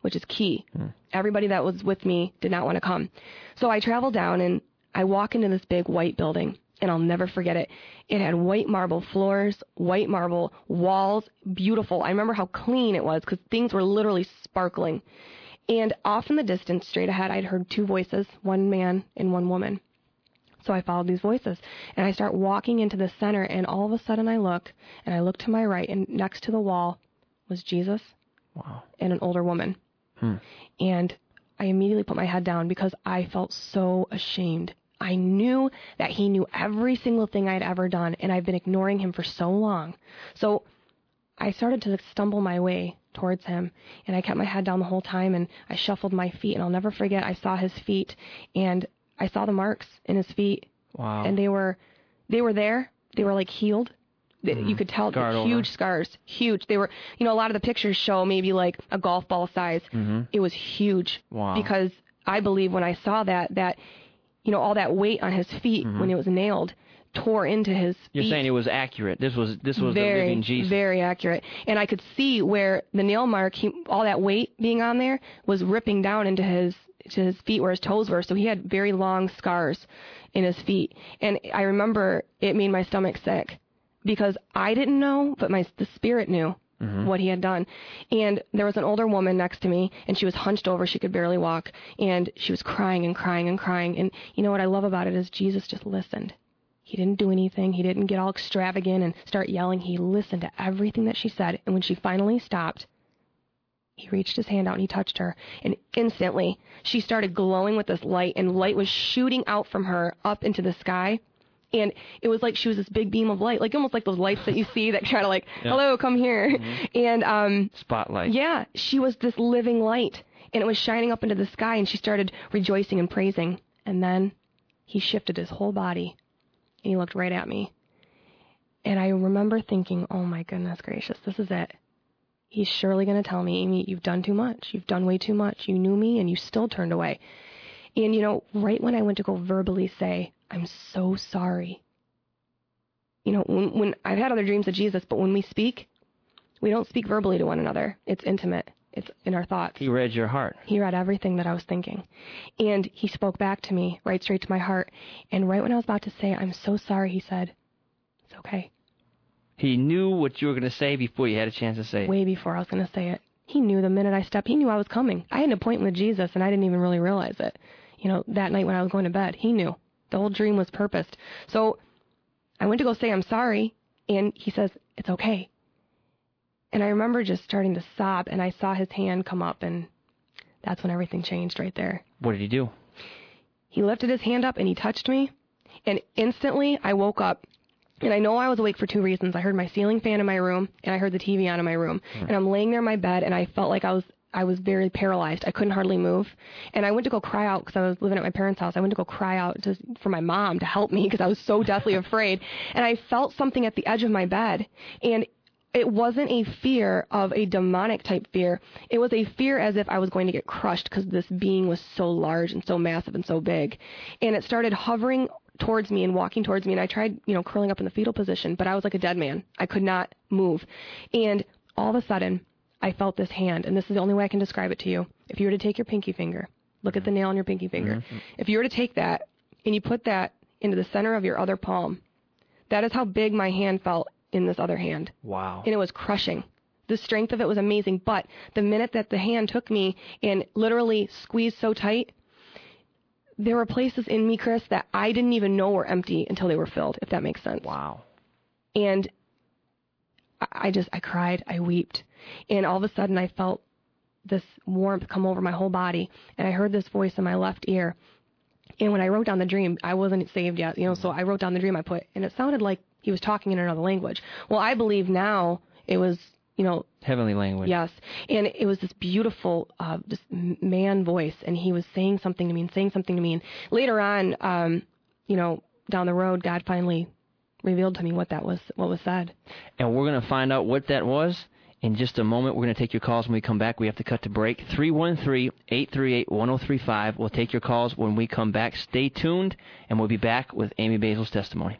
which is key. Hmm. Everybody that was with me did not want to come. So I traveled down and I walk into this big white building and I'll never forget it. It had white marble floors, white marble walls, beautiful. I remember how clean it was because things were literally sparkling. And off in the distance, straight ahead, I'd heard two voices, one man and one woman. So I followed these voices and I start walking into the center and all of a sudden I look and I look to my right and next to the wall was Jesus wow. and an older woman. Hmm. And I immediately put my head down because I felt so ashamed I knew that he knew every single thing I'd ever done, and I've been ignoring him for so long. So I started to stumble my way towards him, and I kept my head down the whole time, and I shuffled my feet, and I'll never forget. I saw his feet, and I saw the marks in his feet, Wow. and they were, they were there. They were like healed. They- You could tell the over. huge scars, huge. They were, you know, a lot of the pictures show maybe like a golf ball size. Mhm. It was huge Wow. because I believe when I saw that that, you know, all that weight on his feet when it was nailed tore into his Mm-hmm. You're saying it was accurate. This was this was the living Jesus. very accurate. And I could see where the nail mark, he, all that weight being on there, was ripping down into his to his feet where his toes were. So he had very long scars in his feet. And I remember it made my stomach sick because I didn't know, but my the spirit knew. Mm-hmm. What he had done. And there was an older woman next to me, and she was hunched over. She could barely walk. And she was crying and crying and crying. And you know what I love about it is Jesus just listened. He didn't do anything. He didn't get all extravagant and start yelling. He listened to everything that she said. And when she finally stopped, he reached his hand out and he touched her. And instantly, she started glowing with this light, and light was shooting out from her up into the sky. And it was like she was this big beam of light, like almost like those lights that you see that kind of like, hello, come here. And um, Spotlight. yeah, she was this living light, and it was shining up into the sky, and she started rejoicing and praising. And then he shifted his whole body, and he looked right at me. And I remember thinking, oh my goodness gracious, this is it. He's surely going to tell me, Amy, you've done too much. You've done way too much. You knew me, and you still turned away. And, you know, right when I went to go verbally say, I'm so sorry. You know, when, when I've had other dreams of Jesus, but when we speak, we don't speak verbally to one another. It's intimate. It's in our thoughts. He read your heart. He read everything that I was thinking. And he spoke back to me, right straight to my heart. And right when I was about to say, I'm so sorry, he said, It's okay. He knew what you were going to say before you had a chance to say it. Way before I was going to say it. He knew the minute I stepped, he knew I was coming. I had an appointment with Jesus and I didn't even really realize it. You know, that night when I was going to bed, he knew. The whole dream was purposed. So I went to go say, I'm sorry. And he says, It's okay. And I remember just starting to sob and I saw his hand come up and that's when everything changed right there. What did he do? He lifted his hand up and he touched me. And instantly I woke up. And I know I was awake for two reasons. I heard my ceiling fan in my room and I heard the TV on in my room. Hmm. And I'm laying there in my bed and I felt like I was I was very paralyzed. I couldn't hardly move. And I went to go cry out because I was living at my parents' house. I went to go cry out to, for my mom to help me because I was so deathly [LAUGHS] afraid. And I felt something at the edge of my bed. And it wasn't a fear of a demonic type fear. It was a fear as if I was going to get crushed because this being was so large and so massive and so big. And it started hovering towards me and walking towards me. And I tried, you know, curling up in the fetal position, but I was like a dead man. I could not move. And all of a sudden, I felt this hand, and this is the only way I can describe it to you. If you were to take your pinky finger, look at the nail on your pinky finger. Mm-hmm. If you were to take that and you put that into the center of your other palm, that is how big my hand felt in this other hand Wow. and it was crushing. The strength of it was amazing, but the minute that the hand took me and literally squeezed so tight, there were places in me, Chris, that I didn't even know were empty until they were filled, if that makes sense. Wow. And I- I just, I cried, I wept. And all of a sudden I felt this warmth come over my whole body, and I heard this voice in my left ear. And when I wrote down the dream, I wasn't saved yet, you know, so I wrote down the dream I put, and it sounded like he was talking in another language. Well, I believe now it was, you know, Heavenly language. Yes, and it was this beautiful, uh, this man voice, and he was saying something to me and saying something to me. And later on, um, you know, down the road, God finally revealed to me what that was, what was said. And we're going to find out what that was in just a moment. We're going to take your calls when we come back. We have to cut to break. 313 838 1035. We'll take your calls when we come back. Stay tuned, and we'll be back with Amy Basil's testimony.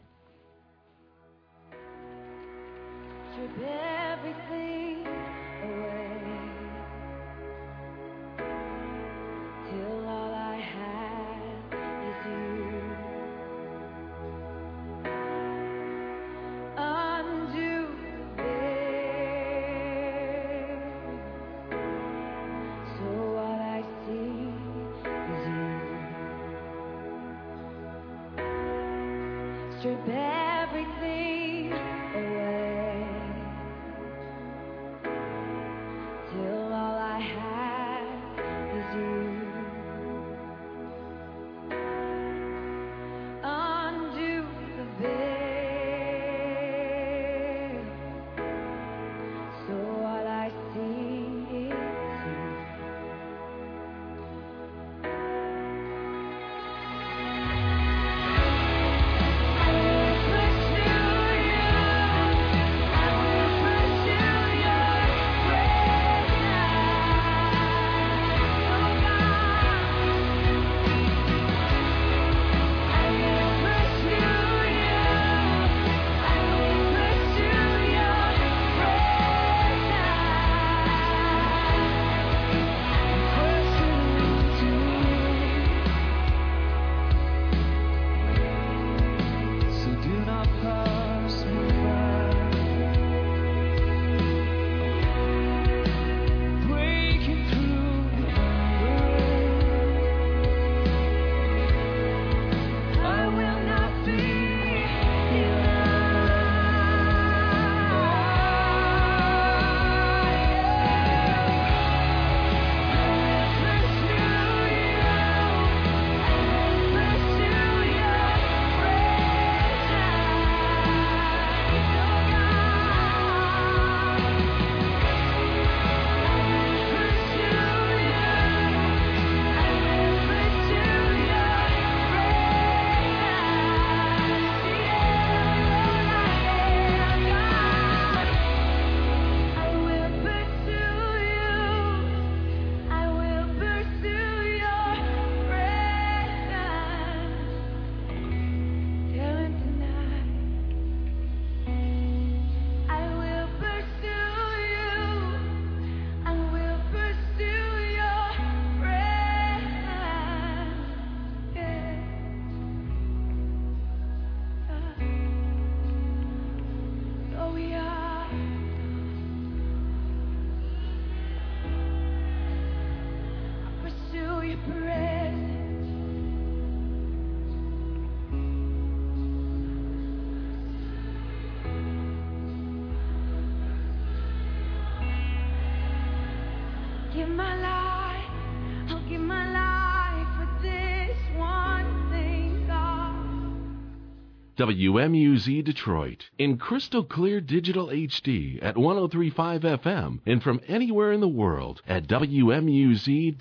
WMUZ Detroit in crystal clear digital HD at 1035 FM and from anywhere in the world at WMUZ.com.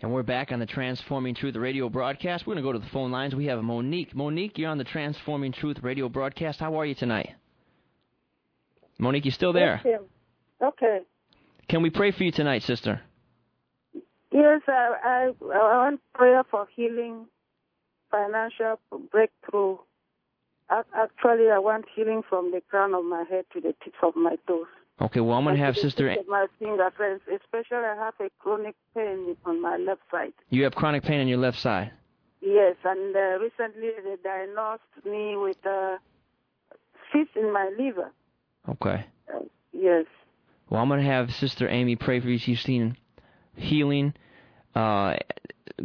And we're back on the Transforming Truth radio broadcast. We're going to go to the phone lines. We have Monique. Monique, you're on the Transforming Truth radio broadcast. How are you tonight? Monique, you still there? Yes, Okay. Can we pray for you tonight, sister? Yes, I, I, I want prayer for healing, financial breakthrough. Ac- Actually, I want healing from the crown of my head to the tips of my toes. Okay, well, I'm going to have And to the Sister. of my finger friends, especially I have a chronic pain on my left side. You have chronic pain on your left side. Yes, and uh, recently they diagnosed me with uh, cyst in my liver. Okay. Uh, yes. Well, I'm going to have Sister Amy pray for you. She's seen healing. Uh,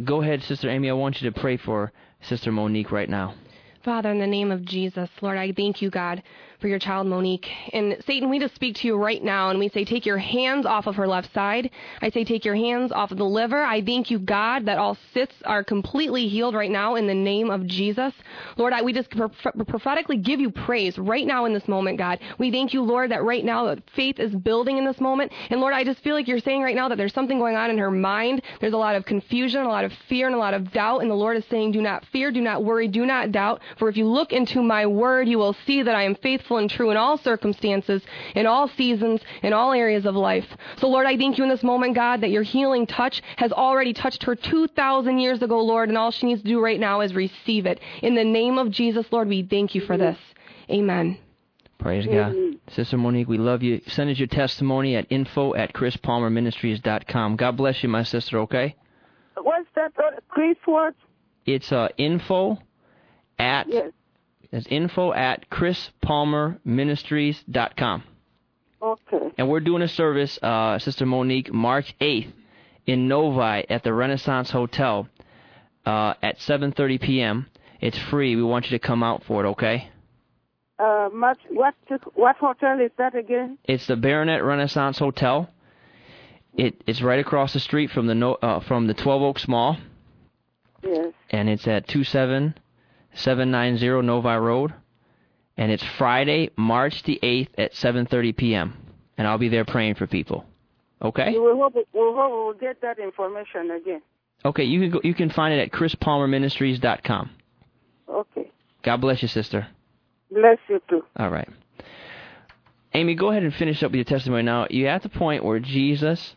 go ahead, Sister Amy. I want you to pray for Sister Monique right now. Father, in the name of Jesus, Lord, I thank you, God, for your child Monique. And Satan, we just speak to you right now and we say, take your hands off of her left side. I say, take your hands off of the liver. I thank you, God, that all cysts are completely healed right now in the name of Jesus. Lord, I, we just pro- prophetically give you praise right now in this moment, God. We thank you, Lord, that right now that faith is building in this moment. And Lord, I just feel like you're saying right now that there's something going on in her mind. There's a lot of confusion, a lot of fear, and a lot of doubt. And the Lord is saying, do not fear, do not worry, do not doubt. For if you look into my word, you will see that I am faithful and true in all circumstances, in all seasons, in all areas of life. So, Lord, I thank you in this moment, God, that your healing touch has already touched her 2,000 years ago, Lord, and all she needs to do right now is receive it. In the name of Jesus, Lord, we thank you for this. Amen. Praise God. Sister Monique, we love you. Send us your testimony at info at chrispalmerministries.com. God bless you, my sister, okay? What's that? Uh, Chris, what? It's uh, info at Yes. It's info at chrispalmerministries.com. Okay. And we're doing a service, uh, Sister Monique, March 8th in Novi at the Renaissance Hotel uh, at 7.30 p.m. It's free. We want you to come out for it, okay? Uh, much, what, what hotel is that again? It's the Baronette Renaissance Hotel. It it's right across the street from the no, uh, from the 12 Oaks Mall, Yes. and it's at 27790 Novi Road, and it's Friday, March the 8th at 7:30 p.m. And I'll be there praying for people. Okay? We will hope, we will hope we will get that information again. Okay, you can go, you can find it at chrispalmerministries.com. Okay. God bless you, sister. Bless you too. All right. Amy, go ahead and finish up with your testimony now. You're at the point where Jesus,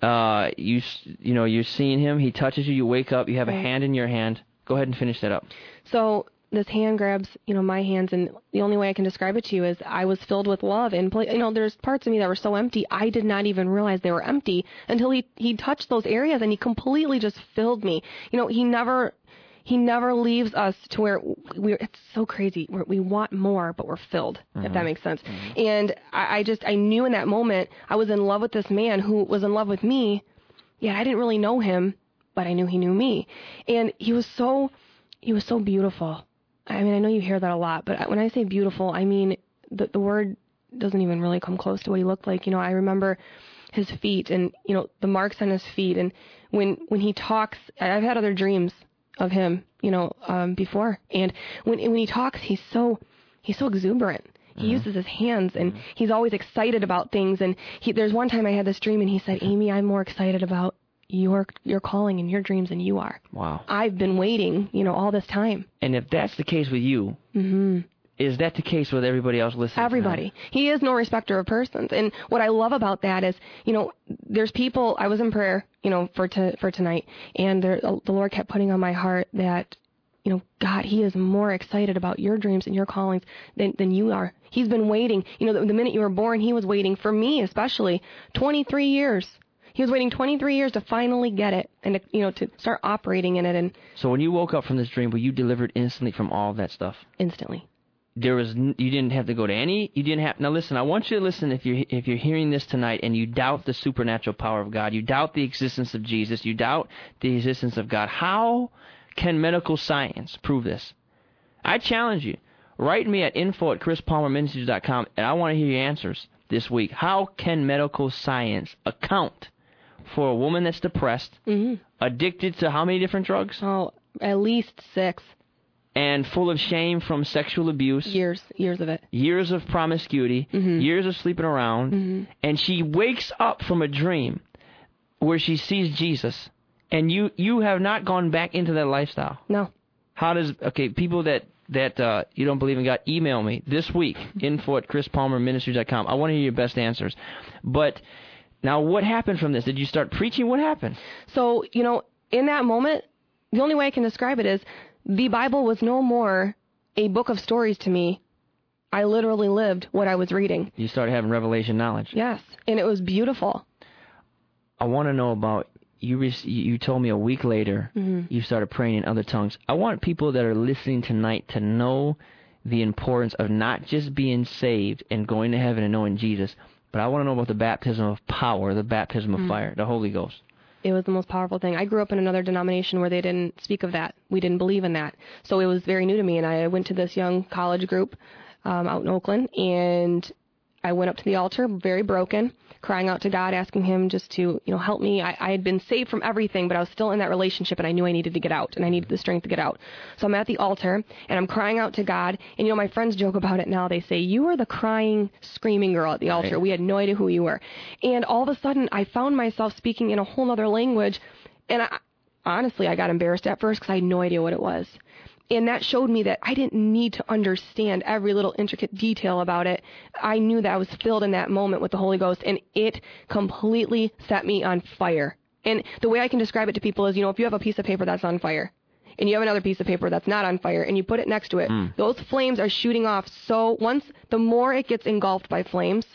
uh, you you know, you're seeing him. He touches you. You wake up. You have a hand in your hand. Go ahead and finish that up. So this hand grabs, you know, my hands, and the only way I can describe it to you is I was filled with love. And you know, there's parts of me that were so empty, I did not even realize they were empty until he he touched those areas, and he completely just filled me. You know, he never. He never leaves us to where we're. It's so crazy. We're, we want more, but we're filled. If that mm-hmm. makes sense. Mm-hmm. And I, I just, I knew in that moment I was in love with this man who was in love with me. Yet I didn't really know him, but I knew he knew me. And he was so he was so beautiful. I mean, I know you hear that a lot, but when I say beautiful, I mean the the word doesn't even really come close to what he looked like. You know, I remember his feet and you know the marks on his feet, and when when he talks, I've had other dreams of him, you know, um, before, and when when he talks, he's so he's so exuberant. He uses his hands and he's always excited about things. And he, there's one time I had this dream and he said, Amy, I'm more excited about your your calling and your dreams than you are. Wow. I've been waiting, you know, all this time. And if that's the case with you, hmm is that the case with everybody else listening? Everybody. He is no respecter of persons. And what I love about that is, you know, there's people. I was in prayer, you know, for to, for tonight, and there, the Lord kept putting on my heart that, you know, God, He is more excited about your dreams and your callings than than you are. He's been waiting. You know, the, the minute you were born, He was waiting for me, especially 23 years. He was waiting 23 years to finally get it and to, you know to start operating in it and So when you woke up from this dream, were you delivered instantly from all that stuff? instantly. there was you didn't have to go to any you didn't have now listen i want you to listen if you're if you're hearing this tonight and you doubt the supernatural power of god you doubt the existence of jesus you doubt the existence of god how can medical science prove this i challenge you write me at info at chrispalmerministries.com and i want to hear your answers this week how can medical science account for a woman that's depressed hmm addicted to how many different drugs Oh, at least six and full of shame from sexual abuse years, years of it. years of promiscuity, Mhm. years of sleeping around, Mhm. and she wakes up from a dream where she sees Jesus, and you you have not gone back into that lifestyle. No. How does okay people that that uh, you don't believe in God email me this week info at chrispalmerministries.com. I want to hear your best answers. But now, what happened from this? Did you start preaching? What happened? So, you know, in that moment, the only way I can describe it is the Bible was no more a book of stories to me. I literally lived what I was reading. You started having revelation knowledge. Yes. And it was beautiful. I want to know about you. Rec- you told me a week later Mhm. you started praying in other tongues. I want people that are listening tonight to know the importance of not just being saved and going to heaven and knowing Jesus, but I want to know about the baptism of power, the baptism of Mm. fire, the Holy Ghost. It was the most powerful thing. I grew up in another denomination where they didn't speak of that. We didn't believe in that. So it was very new to me. And I went to this young college group um, out in Oakland, and I went up to the altar, very broken, crying out to God, asking Him just to, you know, help me. I, I had been saved from everything, but I was still in that relationship, and I knew I needed to get out, and I needed the strength to get out. So I'm at the altar, and I'm crying out to God. And you know, my friends joke about it now. They say, "You were the crying, screaming girl at the altar. Right. We had no idea who you were." And all of a sudden, I found myself speaking in a whole other language, and I, honestly, I got embarrassed at first because I had no idea what it was. And that showed me that I didn't need to understand every little intricate detail about it. I knew that I was filled in that moment with the Holy Ghost, and it completely set me on fire. And the way I can describe it to people is, you know, if you have a piece of paper that's on fire, and you have another piece of paper that's not on fire, and you put it next to it, Mm. those flames are shooting off. So once the more it gets engulfed by flames,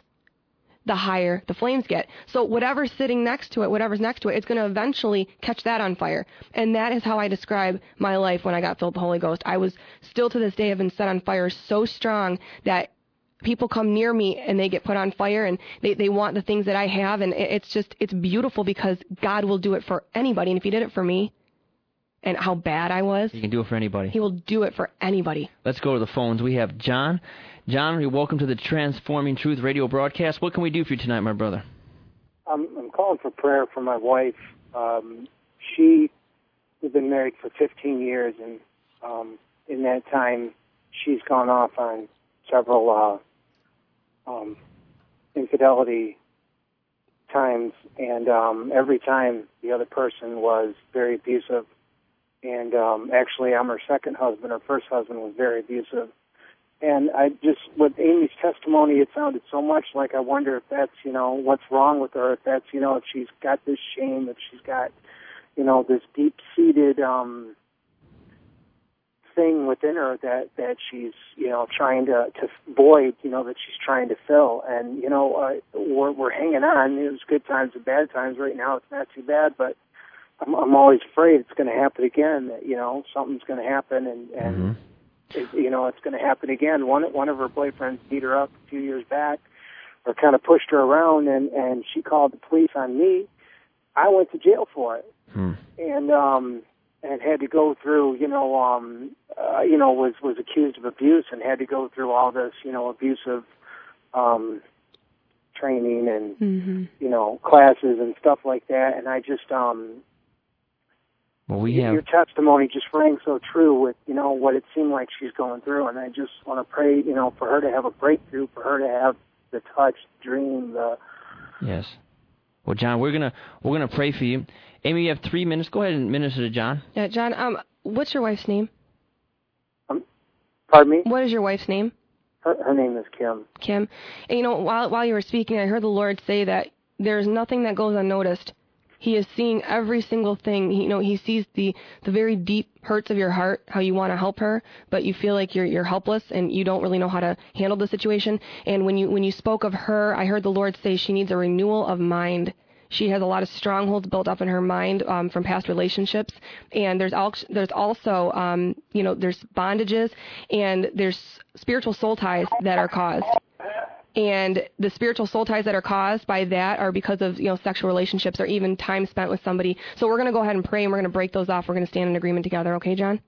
the higher the flames get. So whatever's sitting next to it, whatever's next to it, it's going to eventually catch that on fire. And that is how I describe my life when I got filled with the Holy Ghost. I was still to this day have been set on fire so strong that people come near me and they get put on fire and they, they want the things that I have and it's just it's beautiful because God will do it for anybody and if he did it for me and how bad I was, He can do it for anybody. he will do it for anybody. Let's go to the phones. We have John. John, welcome to the Transforming Truth radio broadcast. What can we do for you tonight, my brother? I'm, I'm calling for prayer for my wife. Um, she, we've been married for 15 years, and um, in that time, she's gone off on several uh, um, infidelity times, and um, every time the other person was very abusive. And um, actually, I'm her second husband. Her first husband was very abusive. And I just, with Amy's testimony, it sounded so much like I wonder if that's, you know, what's wrong with her, if that's, you know, if she's got this shame, if she's got, you know, this deep-seated um, thing within her that that she's, you know, trying to to void, you know, that she's trying to fill. And you know, uh, we're we're hanging on. It was good times and bad times. Right now, it's not too bad, but I'm I'm always afraid it's going to happen again. That you know, something's going to happen, and and it, you know it's going to happen again. One one of her boyfriends beat her up a few years back, or kind of pushed her around, and and she called the police on me. I went to jail for it, Hmm. and um and had to go through, you know, um uh, you know was was accused of abuse and had to go through all this, you know, abusive um training and Mm-hmm. you know classes and stuff like that. And I just um Well, we your testimony just rang so true with you know what it seemed like she's going through, and I just want to pray, you know, for her to have a breakthrough, for her to have the touch, the dream, the yes. Well, John, we're gonna we're gonna pray for you. Amy, you have three minutes. Go ahead and minister to John. Yeah, John, um what's your wife's name? pardon me. What is your wife's name? Her, her name is Kim. Kim. And you know, while while you were speaking, I heard the Lord say that there's nothing that goes unnoticed. He is seeing every single thing. He, you know, he sees the the very deep hurts of your heart, how you want to help her, but you feel like you're you're helpless and you don't really know how to handle the situation. And when you when you spoke of her, I heard the Lord say she needs a renewal of mind. She has a lot of strongholds built up in her mind um, from past relationships, and there's al- there's also um, you know there's bondages and there's spiritual soul ties that are caused. And the spiritual soul ties that are caused by that are because of you know sexual relationships or even time spent with somebody. So we're going to go ahead and pray and we're going to break those off. We're going to stand in agreement together. Okay, John?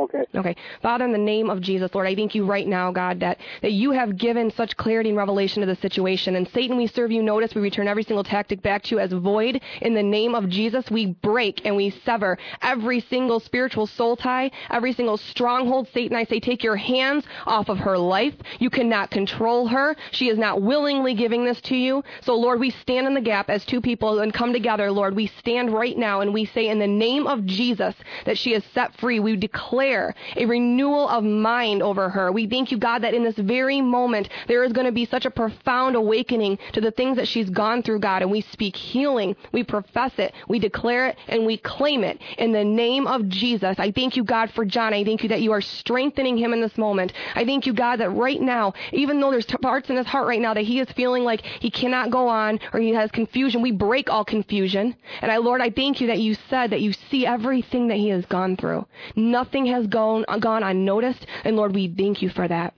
Okay. Okay. Father, in the name of Jesus, Lord, I thank you right now, God, that, that you have given such clarity and revelation to the situation. And Satan, we serve you notice. We return every single tactic back to you as void. In the name of Jesus, we break and we sever every single spiritual soul tie, every single stronghold. Satan, I say, take your hands off of her life. You cannot control her. She is not willingly giving this to you. So, Lord, we stand in the gap as two people and come together, Lord. We stand right now and we say, in the name of Jesus, that she is set free. We declare a renewal of mind over her. We thank you, God, that in this very moment there is going to be such a profound awakening to the things that she's gone through, God, and we speak healing. We profess it, we declare it, and we claim it in the name of Jesus. I thank you, God, for John. I thank you that you are strengthening him in this moment. I thank you, God, that right now, even though there's parts in his heart right now that he is feeling like he cannot go on or he has confusion, we break all confusion. And I, Lord, I thank you that you said that you see everything that he has gone through. Nothing has gone, gone unnoticed. And Lord, we thank you for that.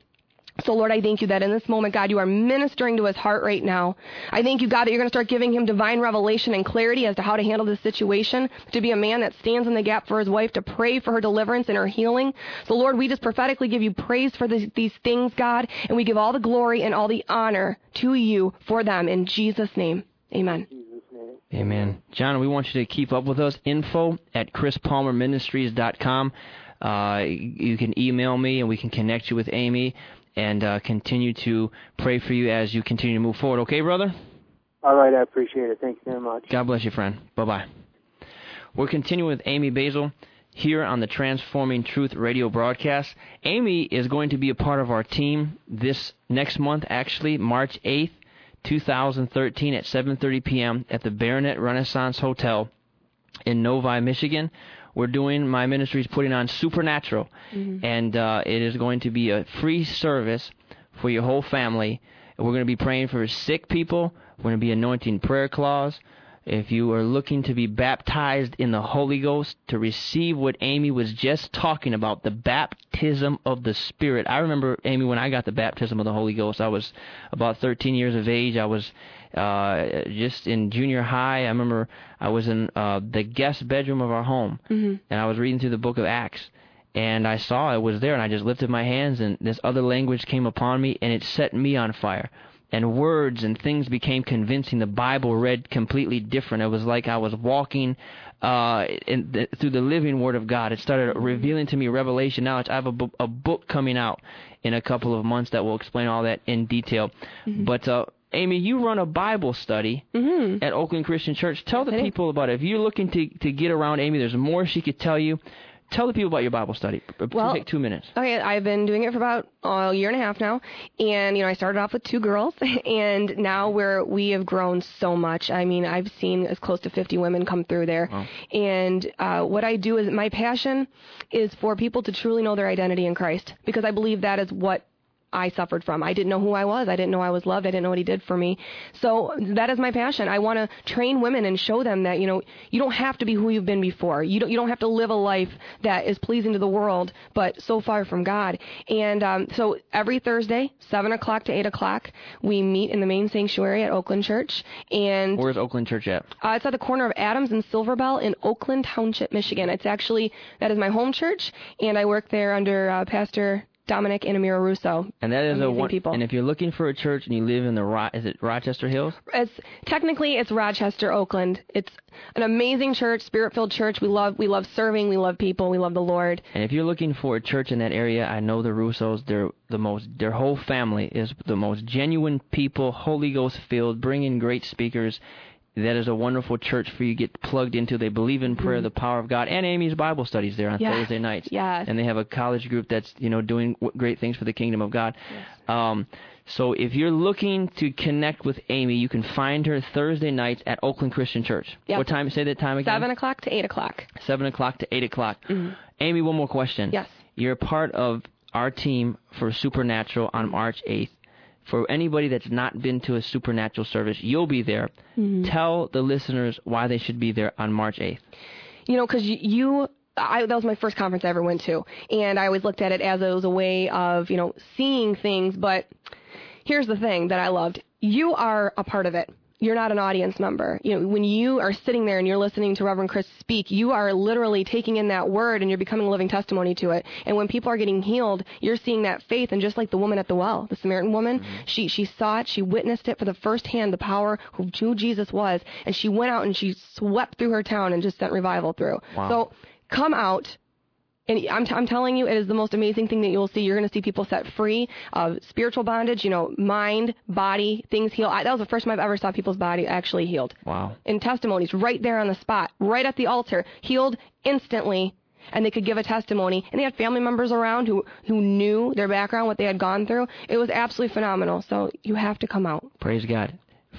So, Lord, I thank you that in this moment, God, you are ministering to his heart right now. I thank you, God, that you're going to start giving him divine revelation and clarity as to how to handle this situation, to be a man that stands in the gap for his wife, to pray for her deliverance and her healing. So, Lord, we just prophetically give you praise for this, these things, God, and we give all the glory and all the honor to you for them in Jesus' name. Amen. Amen. John, we want you to keep up with us. Info at chrispalmerministries.com. Uh, you can email me and we can connect you with Amy and uh, continue to pray for you as you continue to move forward. Okay, brother? All right, I appreciate it. Thank you very much. God bless you, friend. Bye bye. We're continuing with Amy Basil here on the Transforming Truth radio broadcast. Amy is going to be a part of our team this next month, actually, March 8th, 2013 at 7:30 p.m. at the Baronette Renaissance Hotel in Novi, Michigan. We're doing my ministry is putting on Supernatural, Mm-hmm. and uh, it is going to be a free service for your whole family. We're going to be praying for sick people. We're going to be anointing prayer claws. If you are looking to be baptized in the Holy Ghost, to receive what Amy was just talking about, the baptism of the Spirit. I remember, Amy, when I got the baptism of the Holy Ghost, I was about 13 years of age. I was uh, just in junior high. I remember I was in uh, the guest bedroom of our home, Mhm. and I was reading through the book of Acts. And I saw it was there, and I just lifted my hands, and this other language came upon me, and it set me on fire and words and things became convincing. The Bible read completely different. It was like I was walking uh, in the, through the living Word of God. It started revealing to me revelation knowledge. I have a, bu- a book coming out in a couple of months that will explain all that in detail. But uh, Amy, you run a Bible study Mm-hmm. at Oakland Christian Church. Tell the people about it. If you're looking to to get around Amy, there's more she could tell you. Tell the people about your Bible study. Well- take two minutes. Okay, I've been doing it for about uh, a year and a half now, and you know I started off with two girls, [LAUGHS] and now we're we have grown so much. I mean, I've seen as close to 50 women come through there, Wow. and uh, what I do is my passion is for people to truly know their identity in Christ, because I believe that is what I suffered from. I didn't know who I was. I didn't know I was loved. I didn't know what he did for me. So that is my passion. I want to train women and show them that, you know, you don't have to be who you've been before. You don't, you don't have to live a life that is pleasing to the world, but so far from God. And um, so every Thursday, 7 o'clock to 8 o'clock, we meet in the main sanctuary at Oakland Church. And Where's Oakland Church at? uh, it's at the corner of Adams and Silverbell in Oakland Township, Michigan. It's actually, that is my home church, and I work there under uh, Pastor Dominic and Amira Russo. And that is a one. people. And if you're looking for a church and you live in the Ro- is it Rochester Hills? It's technically it's Rochester, Oakland. It's an amazing church, spirit-filled church. We love we love serving, we love people, we love the Lord. And if you're looking for a church in that area, I know the Russos. They're the most. Their whole family is the most genuine people, Holy Ghost filled, bringing great speakers. That is a wonderful church for you to get plugged into. They believe in prayer, the power of God, and Amy's Bible studies there on. Thursday nights. Yes. And they have a college group that's you know doing great things for the kingdom of God. Yes. Um, so if you're looking to connect with Amy, you can find her Thursday nights at Oakland Christian Church. Yep. What time? Say that time again. Seven o'clock to eight o'clock. Seven o'clock to eight o'clock. Mhm. Amy, one more question. Yes. You're a part of our team for Supernatural on March 8th. For anybody that's not been to a supernatural service, you'll be there. Mhm. Tell the listeners why they should be there on March 8th. you know, because you, I, that was my first conference I ever went to, and I always looked at it as it was a way of, you know, seeing things. But here's the thing that I loved: you are a part of it. You're not an audience member. You know, when you are sitting there and you're listening to Reverend Chris speak, you are literally taking in that word and you're becoming a living testimony to it. And when people are getting healed, you're seeing that faith. And just like the woman at the well, the Samaritan woman, mm-hmm. she she saw it, she witnessed it for the first hand, the power of who Jesus was, and she went out and she swept through her town and just sent revival through. Wow. So come out. And I'm, t- I'm telling you, it is the most amazing thing that you'll see. You're going to see people set free of spiritual bondage, you know, mind, body, things heal. I, that was the first time I've ever saw people's body actually healed. Wow. In testimonies, right there on the spot, right at the altar, healed instantly, and they could give a testimony. And they had family members around who, who knew their background, what they had gone through. It was absolutely phenomenal. So you have to come out. Praise God.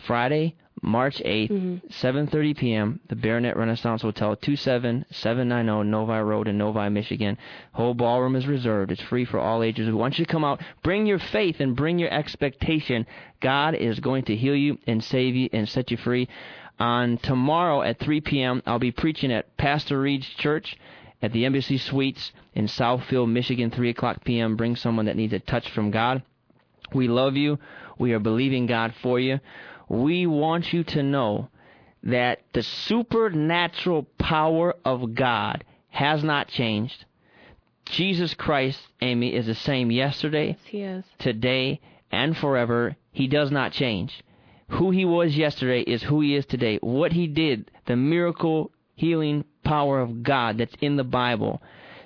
Friday, March 8th, 7:30 p.m. The Baronette Renaissance Hotel, 27790 Novi Road in Novi, Michigan. Whole ballroom is reserved. It's free for all ages. We want you to come out. Bring your faith and bring your expectation. God is going to heal you and save you and set you free. On tomorrow at 3 p.m., I'll be preaching at Pastor Reed's Church at the Embassy Suites in Southfield, Michigan, 3 o'clock p.m. Bring someone that needs a touch from God. We love you. We are believing God for you. We want you to know that the supernatural power of God has not changed. Jesus Christ, Amy, is the same yesterday, Yes, he is. today, and forever. He does not change. Who he was yesterday is who he is today. What he did, the miracle healing power of God that's in the Bible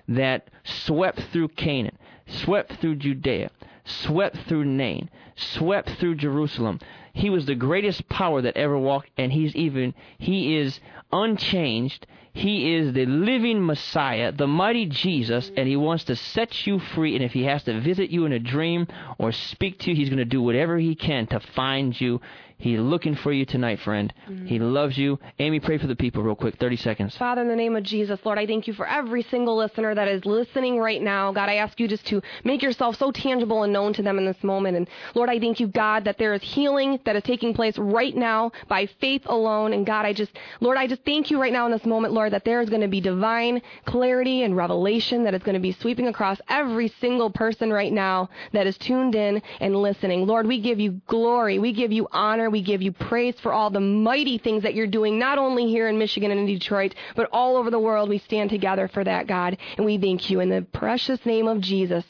that swept through Canaan, swept through Judea, swept through Nain, swept through Jerusalem. He was the greatest power that ever walked, and he's even, he is unchanged. He is the living Messiah, the mighty Jesus, and he wants to set you free. And if he has to visit you in a dream or speak to you, he's going to do whatever he can to find you. He's looking for you tonight, friend. He mm-hmm. loves you. Amy, pray for the people real quick, 30 seconds. Father, in the name of Jesus, Lord, I thank you for every single listener that is listening right now. God, I ask you just to make yourself so tangible and known to them in this moment. And Lord, I thank you, God, that there is healing that is taking place right now by faith alone. And God, I just, Lord, I just thank you right now in this moment, Lord, that there is going to be divine clarity and revelation that is going to be sweeping across every single person right now that is tuned in and listening. Lord, we give you glory. We give you honor. We give you praise for all the mighty things that you're doing, not only here in Michigan and in Detroit, but all over the world. We stand together for that, God. And we thank you in the precious name of Jesus.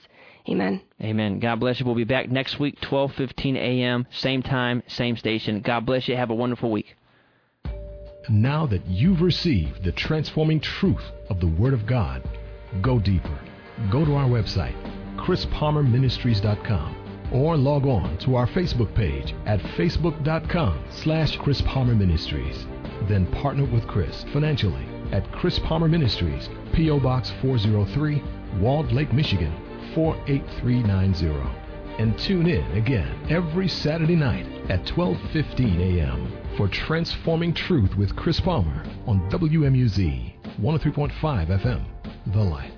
Amen. Amen. God bless you. We'll be back next week, 12:15 a.m., same time, same station. God bless you. Have a wonderful week. Now that you've received the transforming truth of the Word of God, go deeper. Go to our website, chrispalmerministries.com, or log on to our Facebook page at facebook.com slash Chris Palmer Ministries. Then partner with Chris financially at Chris Palmer Ministries, P.O. Box 403, Walled Lake, Michigan 48390. And tune in again every Saturday night at 12:15 a.m. for Transforming Truth with Chris Palmer on WMUZ 103.5 FM, The Light.